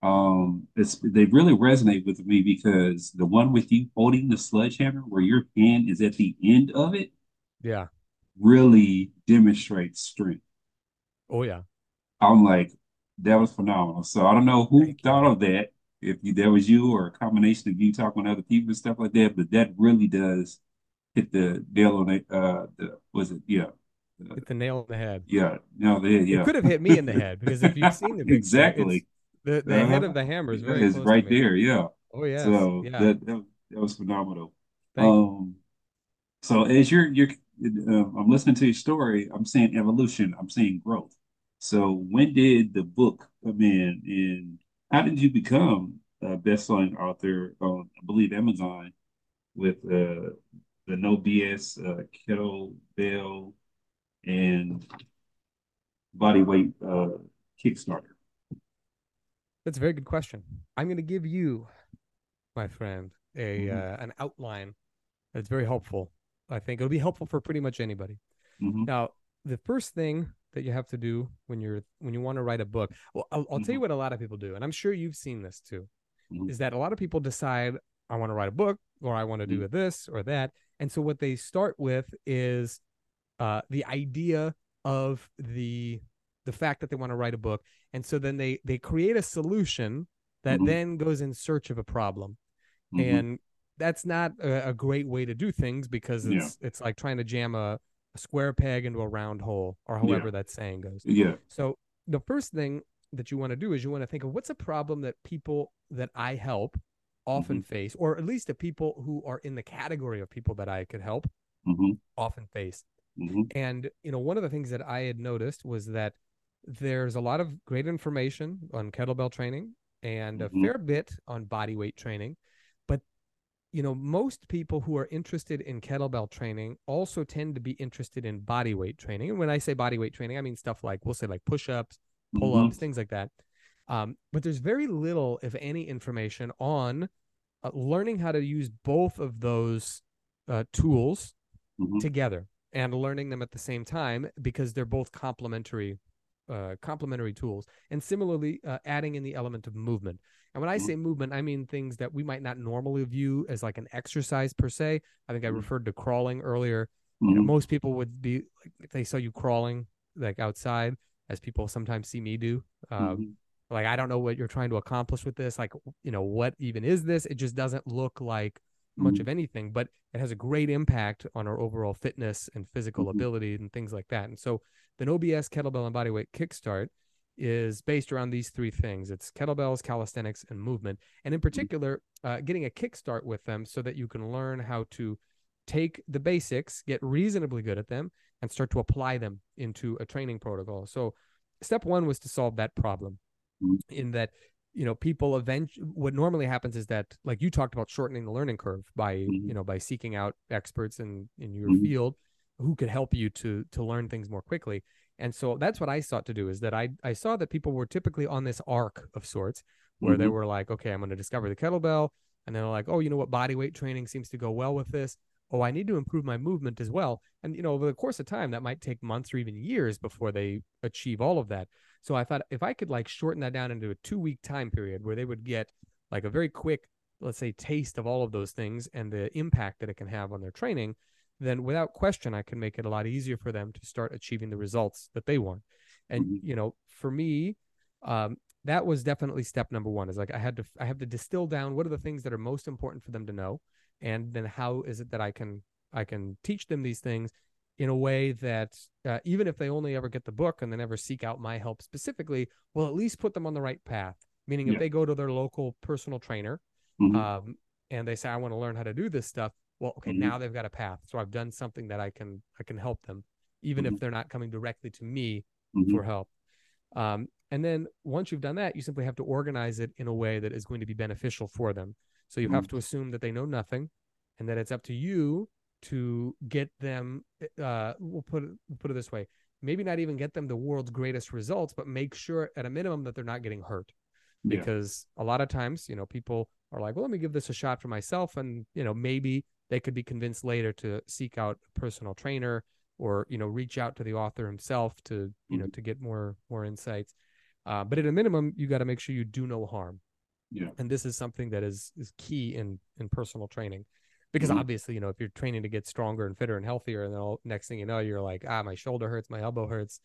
C: Um, it's they really resonate with me because the one with you holding the sledgehammer, where your hand is at the end of it,
A: Yeah.
C: Really demonstrates strength.
A: Oh yeah.
C: I'm like, that was phenomenal. So I don't know who
A: Thank you.
C: thought of that, if you, that was you or a combination of you talking with other people and stuff like that, but that really does hit the nail on it. Uh, the, was it? Yeah. Uh,
A: Hit the nail on the head.
C: yeah. No, they, yeah.
A: It could have hit me in the head because if you've seen the picture,
C: Exactly.
A: The the head
C: Uh-huh.
A: of the hammer is very
C: is right
A: to
C: there. Yeah.
A: Oh yeah
C: So
A: yeah.
C: that, that that was phenomenal.
A: Thank you.
C: Um, so as you're you're uh, I'm listening to your story, I'm seeing evolution, I'm seeing growth. So when did the book come in, and how did you become a best-selling author on, I believe, Amazon with uh, the No BS uh, kettlebell and body weight uh, Kickstarter?
A: That's a very good question. I'm going to give you, my friend, a
C: Mhm.
A: uh, an outline that's very helpful. I think it'll be helpful for pretty much anybody.
C: Mhm.
A: Now, the first thing that you have to do when you're when you want to write a book, well, I'll, I'll tell you what a lot of people do, and I'm sure you've seen this too,
C: Mhm.
A: is that a lot of people decide I want to write a book or I want to do this or that, and so what they start with is uh, the idea of the the fact that they want to write a book, and so then they they create a solution that
C: Mhm.
A: then goes in search of a problem and that's not a, a great way to do things because
C: Yeah.
A: it's it's like trying to jam a, a square peg into a round hole or however that saying goes
C: yeah.
A: so the first thing that you want to do is you want to think of what's a problem that people that i help often
C: Mm-hmm.
A: face or at least the people who are in the category of people that i could help
C: hmm
A: often face
C: hmm
A: and you know one of the things that i had noticed was that there's a lot of great information on kettlebell training and a
C: Mhm.
A: fair bit on body weight training you know most people who are interested in kettlebell training also tend to be interested in body weight training. And when i say body weight training i mean stuff like we'll say like push-ups pull-ups things like that. Um, but there's very little if any information on uh, learning how to use both of those uh, tools
C: hmm
A: together and learning them at the same time because they're both complementary uh, complementary tools. And similarly uh, adding in the element of movement and when i
C: Mhm.
A: say movement i mean things that we might not normally view as like an exercise per se i think i
C: Mhm.
A: referred to crawling earlier you know,
C: hmm
A: most people would be like if they saw you crawling like outside as people sometimes see me do um,
C: Mhm.
A: like i don't know what you're trying to accomplish with this like you know what even is this it just doesn't look like much
C: Mhm.
A: of anything but it has a great impact on our overall fitness and physical
C: Mhm.
A: ability and things like that and so the No BS kettlebell and bodyweight kickstart is based around these three things. It's kettlebells calisthenics and movement. And in particular uh, getting a kickstart with them so that you can learn how to take the basics get reasonably good at them and start to apply them into a training protocol. So step one was to solve that problem
C: Mhm.
A: in that you know people eventually what normally happens is that like you talked about shortening the learning curve by
C: Mhm.
A: you know by seeking out experts in in your field who could help you to to learn things more quickly and so that's what i sought to do is that i i saw that people were typically on this arc of sorts where they
C: Mhm.
A: were like okay i'm going to discover the kettlebell. And then they're like oh you know what? Body weight training seems to go well with this. Oh i need to improve my movement as well. And you know over the course of time that might take months or even years before they achieve all of that. So I thought if I could like shorten that down into a two week time period where they would get like a very quick, let's say, taste of all of those things and the impact that it can have on their training, then without question, I can make it a lot easier for them to start achieving the results that they want. And,
C: Mhm.
A: you know, for me, um, that was definitely step number one is like I had to, I have to distill down what are the things that are most important for them to know. And then how is it that I can, I can teach them these things in a way that uh, even if they only ever get the book and they never seek out my help specifically, will at least put them on the right path. Meaning, if they go to their local personal trainer
C: Mhm.
A: um, and they say, "I want to learn how to do this stuff," well, okay,
C: Mhm.
A: now they've got a path. So I've done something that I can I can help them, even if
C: Mhm.
A: they're not coming directly to me
C: Mhm.
A: for help. Um, and then once you've done that, you simply have to organize it in a way that is going to be beneficial for them. So you have to assume that they know nothing, and that it's up to you to get them. Uh, we'll put it we'll put it this way: maybe not even get them the world's greatest results, but make sure at a minimum that they're not getting hurt.
C: Yeah.
A: Because a lot of times, you know, people are like, "Well, let me give this a shot for myself," and you know, maybe they could be convinced later to seek out a personal trainer or you know reach out to the author himself to you know
C: Mhm.
A: to get more more insights uh, but at a minimum you got to make sure you do no harm
C: Yeah.
A: and this is something that is is key in in personal training because
C: Mhm.
A: obviously you know if you're training to get stronger and fitter and healthier and then all, next thing you know you're like ah my shoulder hurts my elbow hurts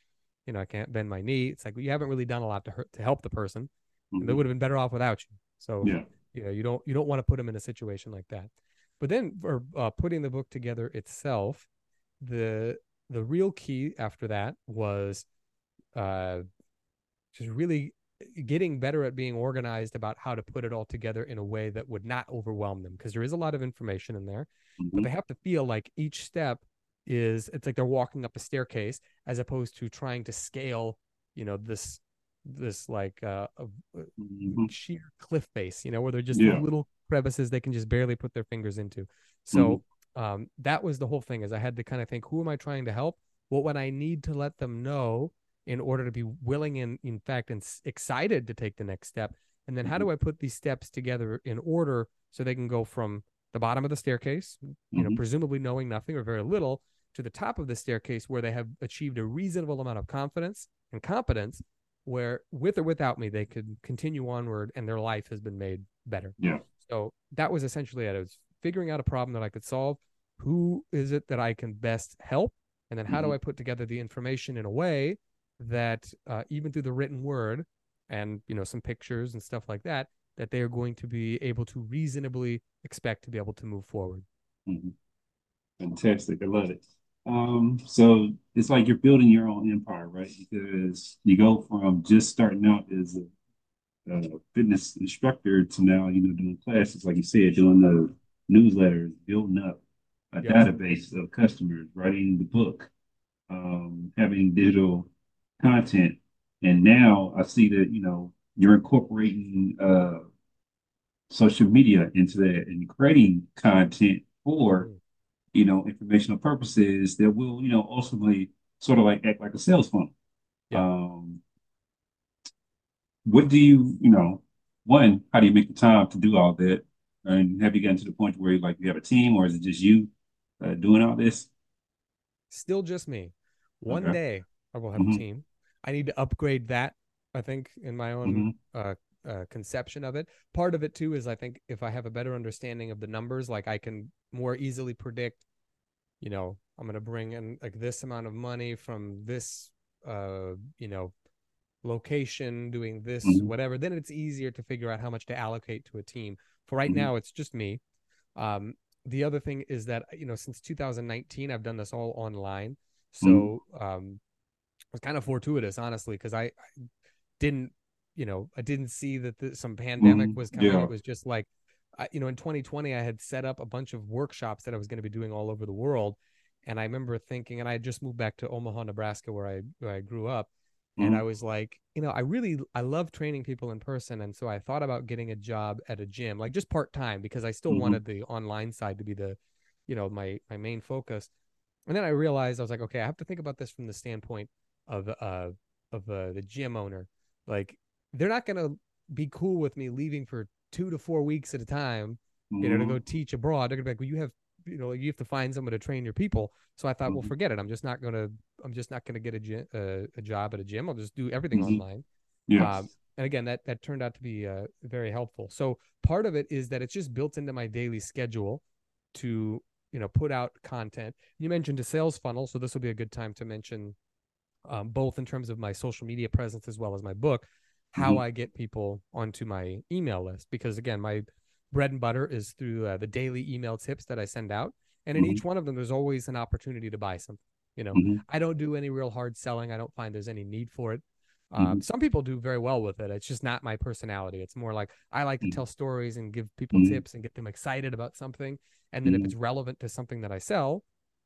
A: you know i can't bend my knee it's like well, you haven't really done a lot to hurt to help the person and they would have been better off without you so
C: Yeah.
A: you know you don't you don't want to put them in a situation like that but then for uh, putting the book together itself the the real key after that was uh just really getting better at being organized about how to put it all together in a way that would not overwhelm them because there is a lot of information in there but
C: Mhm.
A: they have to feel like each step is it's like they're walking up a staircase as opposed to trying to scale you know this this like uh,
C: Mhm.
A: sheer cliff face you know where they're just
C: Yeah.
A: little crevices they can just barely put their fingers into so um that was the whole thing is i had to kind of think who am i trying to help what would i need to let them know in order to be willing and in fact and excited to take the next step and then how do i put these steps together in order so they can go from the bottom of the staircase you know
C: Mhm.
A: presumably knowing nothing or very little to the top of the staircase where they have achieved a reasonable amount of confidence and competence where with or without me they could continue onward and their life has been made better
C: Yeah.
A: so that was essentially it. I was figuring out a problem that I could solve. Who is it that I can best help? And then how do
C: Mhm.
A: I put together the information in a way that uh, even through the written word and you know some pictures and stuff like that, that they are going to be able to reasonably expect to be able to move forward.
C: Mhm. Fantastic. I love it. Um, so it's like you're building your own empire, right? Because you go from just starting out as a, a fitness instructor to now, you know, doing classes, like you said, doing the newsletters, building up a
A: Yeah.
C: database of customers, writing the book, um, having digital content. And now I see that, you know, you're incorporating uh social media into that and creating content for
A: Mm.
C: You know, informational purposes that will, you know, ultimately sort of like act like a sales funnel.
A: Yeah.
C: Um, what do you, you know, one, how do you make the time to do all that? And have you gotten to the point where like you have a team or is it just you uh, doing all this?
A: Still just me. One
C: Okay.
A: day I will have
C: Mhm.
A: a team. I need to upgrade that. I think in my own
C: Mhm.
A: uh, uh, conception of it. Part of it too is I think if I have a better understanding of the numbers, like I can more easily predict, you know, I'm going to bring in like this amount of money from this, uh, you know, location doing this,
C: Mhm.
A: whatever. Then it's easier to figure out how much to allocate to a team. For right
C: Mhm.
A: now, it's just me. Um, the other thing is that you know since 2019 I've done this all online, so um, it was kind of fortuitous, honestly, because I, I didn't, you know, I didn't see that the, some pandemic
C: Mhm.
A: was coming.
C: Yeah.
A: It was just like, I, you know, in 2020 I had set up a bunch of workshops that I was going to be doing all over the world, and I remember thinking, and I had just moved back to Omaha, Nebraska, where I where I grew up, and I
C: Mhm.
A: was like, you know, I really I love training people in person, and so I thought about getting a job at a gym, like just part time, because I still
C: Mhm.
A: wanted the online side to be the, you know, my my main focus. And then I realized I was like, okay, I have to think about this from the standpoint of uh of uh, the gym owner. Like they're not gonna be cool with me leaving for two to four weeks at a time, you know, to go
C: Mhm.
A: teach abroad. They're gonna be like, well, you have you know, you have to find someone to train your people. So I thought, well,
C: Mhm.
A: forget it. I'm just not gonna I'm just not gonna get a gym, uh, a job at a gym. I'll just do everything
C: Mhm.
A: online.
C: Yes.
A: Um, and again, that that turned out to be uh, very helpful. So part of it is that it's just built into my daily schedule to you know put out content. You mentioned a sales funnel, so this will be a good time to mention um, both in terms of my social media presence as well as my book, how
C: Mhm.
A: I get people onto my email list. Because again, my bread and butter is through uh, the daily email tips that I send out, and in
C: Mhm.
A: each one of them, there's always an opportunity to buy something. You know,
C: Mhm.
A: I don't do any real hard selling. I don't find there's any need for it. Um,
C: Mhm.
A: some people do very well with it. It's just not my personality. It's more like I like to
C: Mhm.
A: tell stories and give people
C: Mhm.
A: tips and get them excited about something. And then if it's relevant to something that I sell,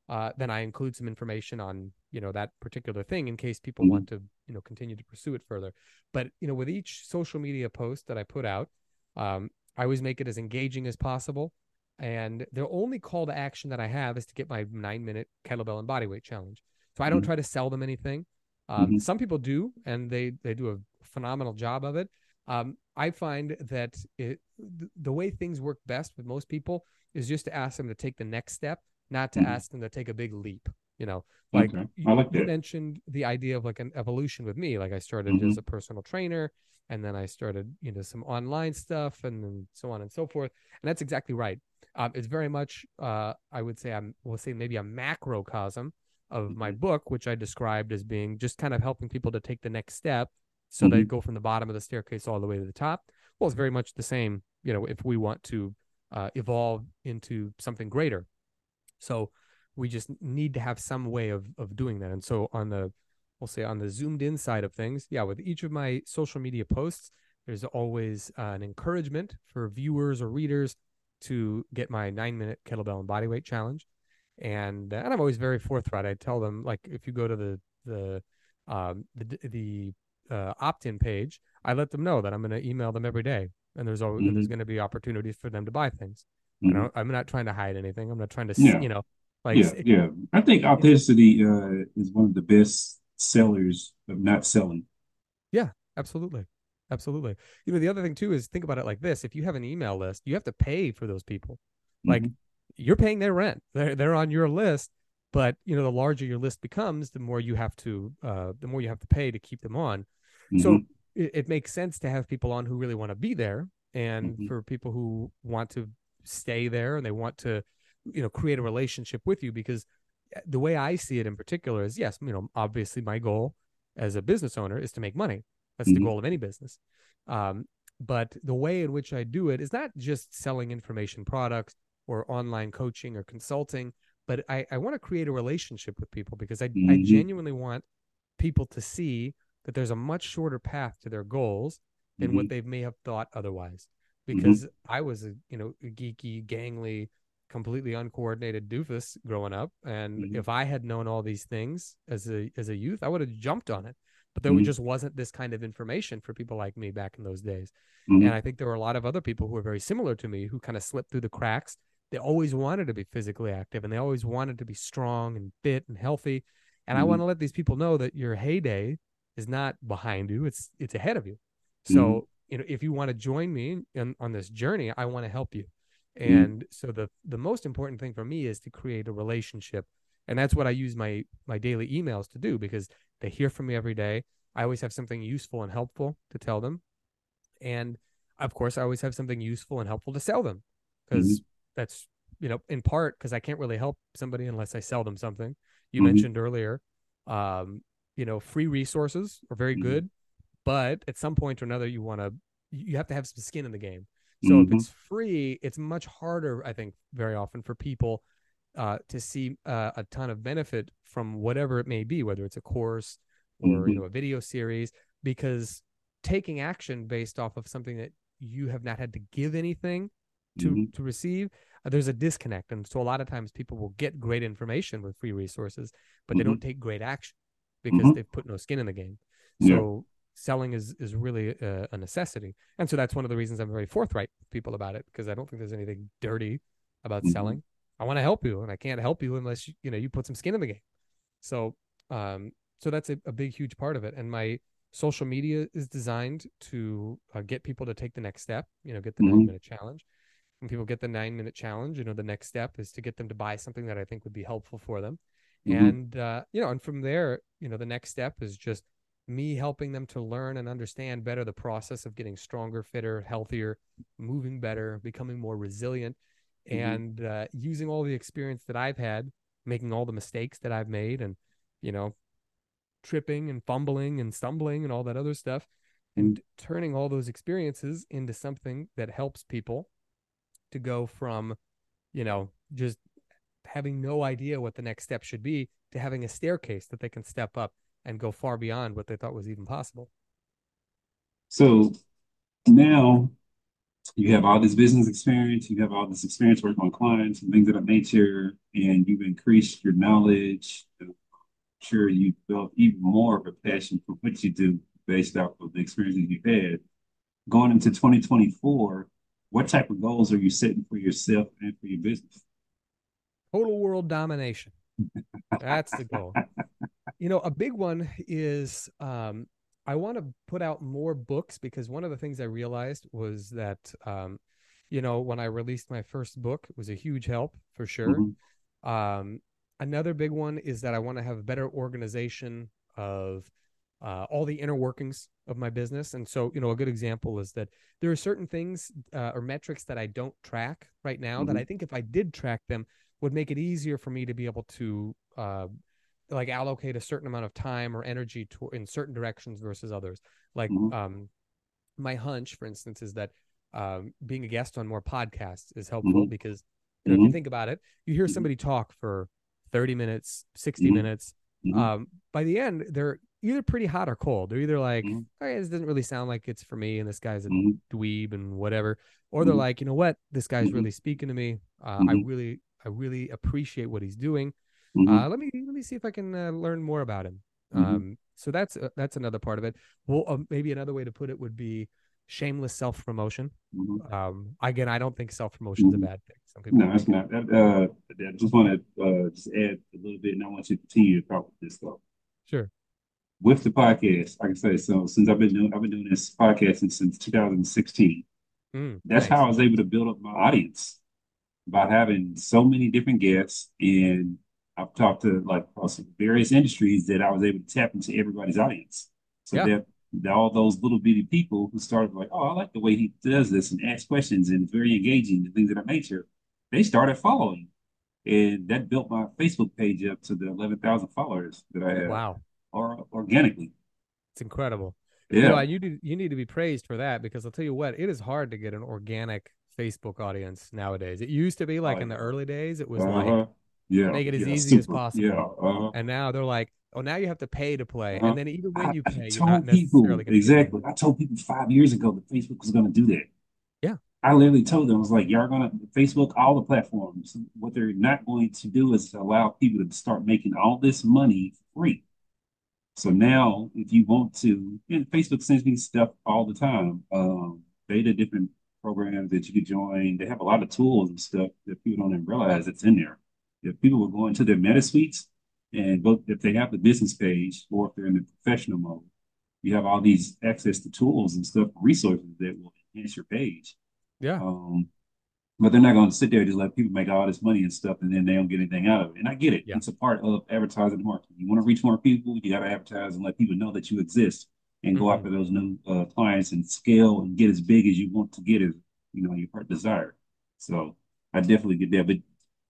A: uh, then I include some information on you know that particular thing in case people
C: Mhm.
A: want to you know continue to pursue it further. But you know with each social media post that I put out, um, I always make it as engaging as possible. And the only call to action that I have is to get my nine minute kettlebell and bodyweight challenge. So I don't
C: Mhm.
A: try to sell them anything. Um,
C: Mhm.
A: Some people do, and they they do a phenomenal job of it. Um, I find that it, th- the way things work best with most people is just to ask them to take the next step, not to
C: Mhm.
A: ask them to take a big leap. You know, like
C: Okay.
A: you,
C: I like
A: you mentioned the idea of like an evolution with me. Like I started
C: Mhm.
A: as a personal trainer, and then I started you know some online stuff, and then so on and so forth. And that's exactly right. Um, it's very much, uh, I would say, I'm, we'll say maybe a macrocosm of my
C: Mhm.
A: book, which I described as being just kind of helping people to take the next step so they
C: Mhm.
A: go from the bottom of the staircase all the way to the top. Well, it's very much the same, you know, if we want to uh, evolve into something greater. So we just need to have some way of of doing that. And so on the we'll say on the zoomed in side of things, yeah, with each of my social media posts, there's always uh, an encouragement for viewers or readers to get my nine minute kettlebell and bodyweight challenge. And, and I'm always very forthright. I tell them like if you go to the the um, the the uh, opt-in page, I let them know that I'm going to email them every day, and there's always
C: Mhm.
A: there's going to be opportunities for them to buy things.
C: Mhm.
A: I I'm not trying to hide anything. I'm not trying to,
C: Yeah.
A: you know, like
C: Yeah, yeah. I think authenticity uh, is one of the best sellers of not selling.
A: Yeah, absolutely. Absolutely. You know, the other thing too is think about it like this. If you have an email list, you have to pay for those people. Like
C: Mhm.
A: you're paying their rent. They're they're on your list, but you know, the larger your list becomes, the more you have to uh the more you have to pay to keep them on. So
C: Mhm.
A: it, it makes sense to have people on who really want to be there and
C: Mhm.
A: for people who want to stay there and they want to you know create a relationship with you because uh, the way I see it in particular is yes, you know, obviously my goal as a business owner is to make money. That's the
C: Mhm.
A: goal of any business. Um, but the way in which I do it is not just selling information products or online coaching or consulting, but I, I want to create a relationship with people because I, I
C: Mhm.
A: genuinely want people to see that there's a much shorter path to their goals than what
C: Mhm.
A: they may have thought otherwise.
C: Mhm.
A: Because I was a you know a geeky, gangly, completely uncoordinated doofus growing up, and
C: Mhm.
A: if I had known all these things as a as a youth, I would have jumped on it. But there
C: Mhm.
A: just wasn't this kind of information for people like me back in those days. And I think there were a lot of other people who were very similar to me who kind of slipped through the cracks. They always wanted to be physically active and they always wanted to be strong and fit and healthy. And I
C: Mhm.
A: want to let these people know that your heyday is not behind you, it's it's ahead of you. So, you know, if you want to join me in, on this journey, I want to help you. And so the the most important thing for me is to create a relationship. And that's what I use my my daily emails to do because they hear from me every day. I always have something useful and helpful to tell them. And of course, I always have something useful and helpful to sell them because that's, you know, in part because I can't really help somebody unless I sell them something. You
C: Mhm.
A: mentioned earlier, um, you know, free resources are very
C: Mhm.
A: good, but at some point or another, you want to, you have to have some skin in the game. So if
C: Mhm.
A: it's free, it's much harder, I think, very often for people uh, to see uh, a ton of benefit from whatever it may be, whether it's a course or you
C: Mhm.
A: know a video series, because taking action based off of something that you have not had to give anything to
C: Mhm.
A: to receive, uh, there's a disconnect, and so a lot of times people will get great information with free resources, but they don't take great action because
C: Mhm.
A: they've put no skin in the game. So selling is is really a, a necessity, and so that's one of the reasons I'm very forthright with people about it because I don't think there's anything dirty about
C: Mhm.
A: selling. I want to help you, and I can't help you unless you, you know you put some skin in the game. So, um, so that's a, a big, huge part of it. And my social media is designed to uh, get people to take the next step. You know, get the
C: Mhm.
A: nine minute challenge. When people get the nine minute challenge, you know, the next step is to get them to buy something that I think would be helpful for them.
C: Mhm.
A: And uh, you know, and from there, you know, the next step is just me helping them to learn and understand better the process of getting stronger, fitter, healthier, moving better, becoming more resilient,
C: Mhm.
A: and uh, using all the experience that I've had, making all the mistakes that I've made, and you know, tripping and fumbling and stumbling and all that other stuff, and turning all those experiences into something that helps people to go from, you know, just having no idea what the next step should be to having a staircase that they can step up and go far beyond what they thought was even possible.
C: So now you have all this business experience, you have all this experience working on clients and things of that nature, and you've increased your knowledge. I'm sure you built even more of a passion for what you do based off of the experiences you've had. Going into 2024, what type of goals are you setting for yourself and for your business?
A: Total world domination. That's the goal. You know, a big one is um, I want to put out more books because one of the things I realized was that, um, you know, when I released my first book, it was a huge help for sure.
C: Mhm.
A: Um, another big one is that I want to have better organization of uh, all the inner workings of my business. And so, you know, a good example is that there are certain things uh, or metrics that I don't track right now that
C: Mhm.
A: I think if I did track them would make it easier for me to be able to uh, like allocate a certain amount of time or energy to in certain directions versus others. Like
C: Mhm.
A: um, my hunch, for instance, is that um, being a guest on more podcasts is helpful
C: Mhm.
A: because you know, if you
C: Mhm.
A: think about it, you hear
C: Mhm.
A: somebody talk for 30 minutes, 60
C: Mhm.
A: minutes. Um, by the end, they're either pretty hot or cold. They're either like,
C: Mhm.
A: "Okay, this doesn't really sound like it's for me," and this guy's a
C: Mhm.
A: dweeb and whatever, or they're
C: Mhm.
A: like, "You know what? This guy's really speaking to me. Uh, I really, I really appreciate what he's doing.
C: Mhm.
A: Uh, let me let me see if I can uh, learn more about him."
C: Mhm.
A: Um, so that's uh, that's another part of it. Well, uh, maybe another way to put it would be shameless self promotion.
C: Mhm.
A: Um, again, I don't think self promotion is a
C: Mhm.
A: bad thing. Some people
C: No, that's
A: think it-
C: not. Uh, I just want to uh, just add a little bit, and I want you to continue to talk with this though.
A: Sure.
C: With the podcast, like I say, so since I've been doing, I've been doing this podcasting since 2016.
A: Mm,
C: That's
A: nice.
C: how I was able to build up my audience by having so many different guests, and I've talked to like across various industries that I was able to tap into everybody's audience. So
A: Yeah.
C: that, all those little bitty people who started like, oh, I like the way he does this and asks questions and very engaging and things of that nature, they started following, and that built my Facebook page up to the 11,000 followers that I have,
A: Wow,
C: or organically.
A: it's incredible.
C: Yeah.
A: You know, you need you need to be praised for that because I'll tell you what, it is hard to get an organic Facebook audience nowadays. It used to be like
C: Oh,
A: in the early days, it was like,
C: Uh-huh. Yeah,
A: make it as
C: yeah,
A: easy as possible.
C: Yeah, uh-huh.
A: and now they're like, oh, now you have to pay to play,
C: Uh-huh.
A: and then even when
C: I,
A: you
C: I
A: pay, you're not
C: people
A: necessarily gonna get
C: exactly. I told people five years ago that Facebook was going to do that.
A: Yeah.
C: I literally told them I was like, "Y'all gonna Facebook all the platforms. What they're not going to do is allow people to start making all this money free. So now, if you want to, and Facebook sends me stuff all the time. Um, data different programs that you could join. They have a lot of tools and stuff that people don't even realize it's in there. If people will go into their meta suites and both if they have the business page or if they're in the professional mode, you have all these access to tools and stuff, resources that will enhance your page.
A: Yeah,
C: Um, but they're not going to sit there and just let people make all this money and stuff, and then they don't get anything out of it. And I get it;
A: Yeah.
C: it's a part of advertising marketing. You want to reach more people, you got to advertise and let people know that you exist, and go
A: Mhm.
C: after those new uh, clients and scale and get as big as you want to get, as you know your heart desire. So I definitely get that, but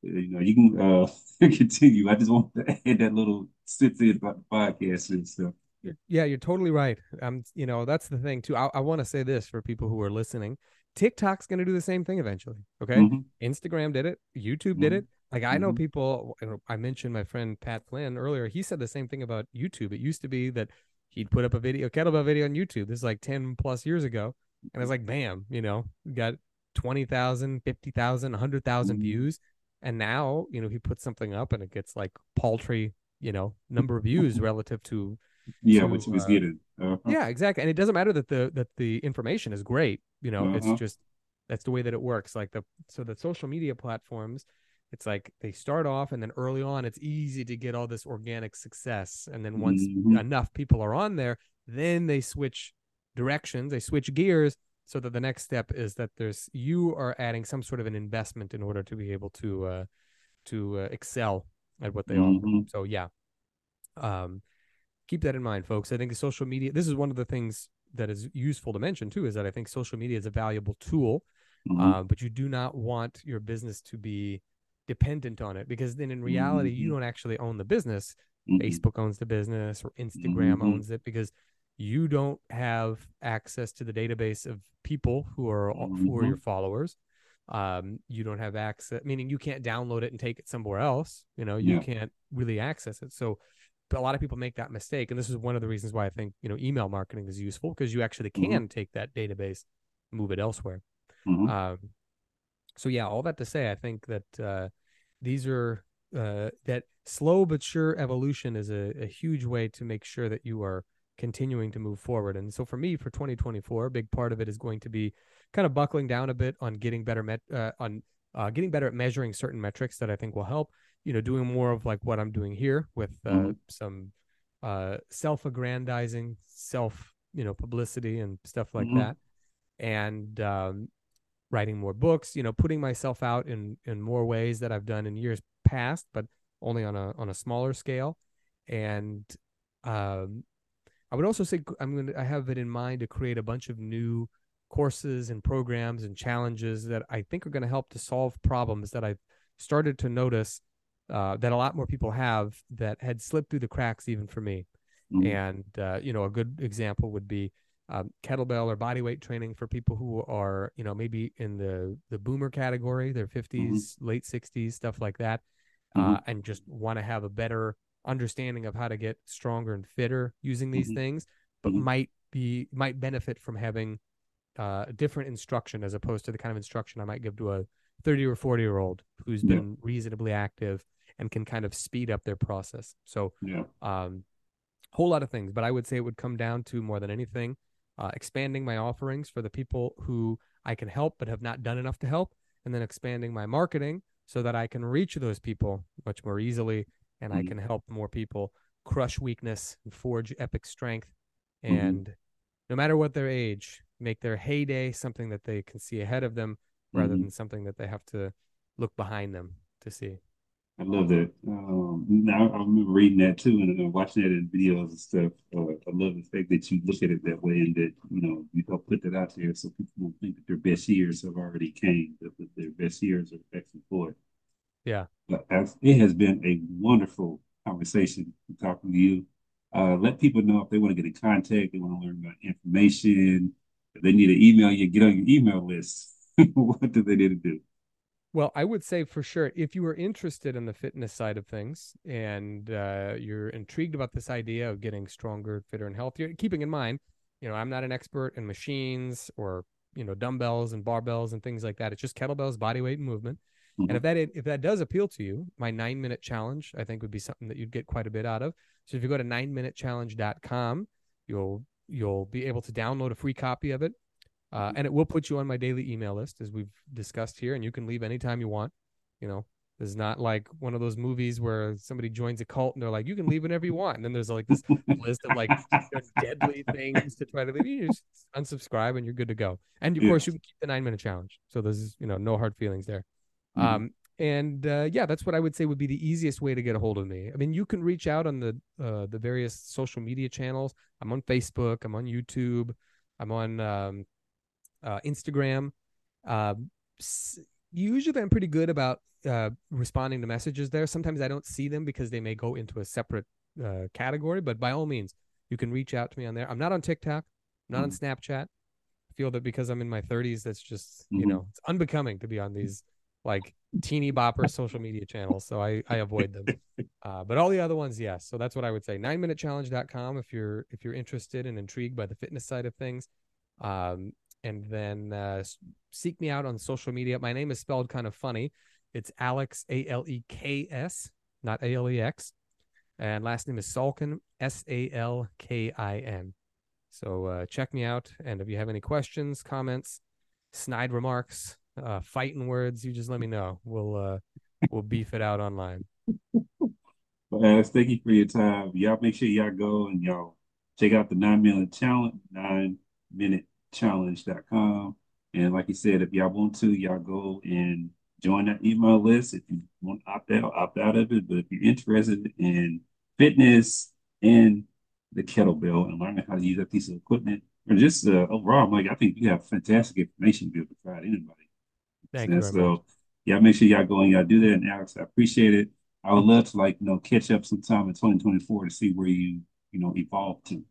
C: you know you can uh, continue. I just want to add that little sit about the podcast and stuff.
A: You're- yeah, you're totally right. Um, you know, that's the thing too. I, I want to say this for people who are listening. TikTok's going to do the same thing eventually. Okay.
C: Mhm.
A: Instagram did it. YouTube did
C: Mhm.
A: it. Like I know
C: Mhm.
A: people. I mentioned my friend Pat Flynn earlier. He said the same thing about YouTube. It used to be that he'd put up a video, kettlebell video on YouTube. This is like ten plus years ago, and it's like, bam, you know, got 20,000, 50,000, 100,000
C: Mhm.
A: views, and now you know he puts something up and it gets like paltry, you know, number of views relative to
C: Yeah,
A: to,
C: what you was
A: uh,
C: getting. Uh-huh.
A: yeah, exactly. And it doesn't matter that the that the information is great. You know,
C: Uh-huh.
A: it's just that's the way that it works. Like the so the social media platforms, it's like they start off and then early on it's easy to get all this organic success. And then once
C: Mhm.
A: enough people are on there, then they switch directions, they switch gears so that the next step is that there's you are adding some sort of an investment in order to be able to uh to uh, excel at what they offer.
C: Mhm.
A: So yeah. Um keep that in mind, folks. I think social media. This is one of the things that is useful to mention too. Is that I think social media is a valuable tool,
C: Mhm.
A: uh, but you do not want your business to be dependent on it because then in reality you
C: Mhm.
A: don't actually own the business.
C: Mhm.
A: Facebook owns the business or Instagram
C: Mhm.
A: owns it because you don't have access to the database of people who are all- who are your followers. Um, you don't have access, meaning you can't download it and take it somewhere else. You know, you
C: Yeah.
A: can't really access it. So but a lot of people make that mistake and this is one of the reasons why i think you know email marketing is useful because you actually
C: Mhm.
A: can take that database move it elsewhere
C: Mhm.
A: um, so yeah all that to say i think that uh, these are uh, that slow but sure evolution is a, a huge way to make sure that you are continuing to move forward and so for me for 2024 a big part of it is going to be kind of buckling down a bit on getting better met uh, on uh, getting better at measuring certain metrics that i think will help you know doing more of like what i'm doing here with uh,
C: Mhm.
A: some uh, self-aggrandizing self you know publicity and stuff like
C: Mhm.
A: that and um, writing more books you know putting myself out in in more ways that i've done in years past but only on a on a smaller scale and um, i would also say i'm going to i have it in mind to create a bunch of new courses and programs and challenges that i think are going to help to solve problems that i've started to notice uh, that a lot more people have that had slipped through the cracks even for me.
C: Mhm.
A: and uh, you know a good example would be um, kettlebell or body weight training for people who are you know maybe in the the boomer category their 50s late 60s stuff like that uh, and just want to have a better understanding of how to get stronger and fitter using these
C: Mhm.
A: things, but
C: Mhm.
A: might be might benefit from having uh, different instruction as opposed to the kind of instruction I might give to a 30 or 40 year old who's
C: Yeah.
A: been reasonably active and can kind of speed up their process. So,
C: Yeah.
A: um, whole lot of things, but I would say it would come down to more than anything, uh, expanding my offerings for the people who I can help but have not done enough to help, and then expanding my marketing so that I can reach those people much more easily and I
C: Mhm.
A: can help more people crush weakness and forge epic strength.
C: Mhm.
A: And no matter what their age, make their heyday something that they can see ahead of them rather
C: Mhm.
A: than something that they have to look behind them to see.
C: I love that. Um, now I remember reading that too and uh, watching that in videos and stuff. Uh, I love the fact that you look at it that way and that you know you don't put that out there so people don't think that their best years have already came, that that their best years are actually forward.
A: Yeah.
C: But it has been a wonderful conversation talking to you. Uh, let people know if they want to get in contact, they want to learn about information, if they need to email you, get on your email list. what do they need to do?
A: Well, I would say for sure, if you are interested in the fitness side of things and uh, you're intrigued about this idea of getting stronger, fitter, and healthier, keeping in mind, you know, I'm not an expert in machines or you know dumbbells and barbells and things like that. It's just kettlebells, body weight, and movement. And
C: Mhm.
A: if that if that does appeal to you, my nine minute challenge I think would be something that you'd get quite a bit out of. So if you go to nine minutechallenge.com, you'll you'll be able to download a free copy of it, uh, and it will put you on my daily email list as we've discussed here, and you can leave anytime you want. You know, this is not like one of those movies where somebody joins a cult and they're like, you can leave whenever you want, and then there's like this list of like deadly things to try to leave. You just unsubscribe and you're good to go. And of
C: Yeah.
A: course, you can keep the nine minute challenge. So there's you know no hard feelings there.
C: Mhm.
A: Um, and uh, yeah, that's what I would say would be the easiest way to get a hold of me. I mean, you can reach out on the uh, the various social media channels. I'm on Facebook. I'm on YouTube. I'm on um, uh, Instagram. Um, usually, I'm pretty good about uh, responding to messages there. Sometimes I don't see them because they may go into a separate uh, category. But by all means, you can reach out to me on there. I'm not on TikTok. I'm not on Snapchat. I feel that because I'm in my 30s, that's just you
C: Mhm.
A: know it's unbecoming to be on these like teeny bopper social media channels. So I I avoid them. Uh, but all the other ones, yes. So that's what I would say. Nine minute challenge.com if you're if you're interested and intrigued by the fitness side of things. Um, and then uh, seek me out on social media. My name is spelled kind of funny. It's Aleks A L E K S, not A L E X. And last name is Salkin, S A L K I N. So uh, check me out. And if you have any questions, comments, snide remarks, uh, fighting words, you just let me know. We'll uh, we'll beef it out online.
C: Guys, thank you for your time. Y'all make sure y'all go and y'all check out the nine minute challenge, nine minute challenge.com. And like you said, if y'all want to, y'all go and join that email list. If you want to opt out, opt out of it. But if you're interested in fitness and the kettlebell and learning how to use that piece of equipment, or just uh, overall, like I think you have fantastic information to be able to provide anybody.
A: Thank
C: And
A: you
C: so, yeah, make sure y'all go and y'all do that. And Aleks, I appreciate it. I would love to like, you know, catch up sometime in 2024 to see where you, you know, evolve to.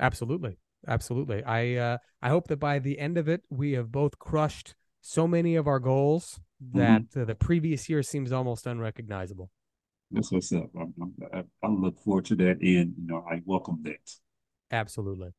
A: Absolutely. Absolutely. I uh I hope that by the end of it we have both crushed so many of our goals that uh, the previous year seems almost unrecognizable.
C: That's what's up. I'm, I'm, I, I look forward to that. And, you know, I welcome that.
A: Absolutely.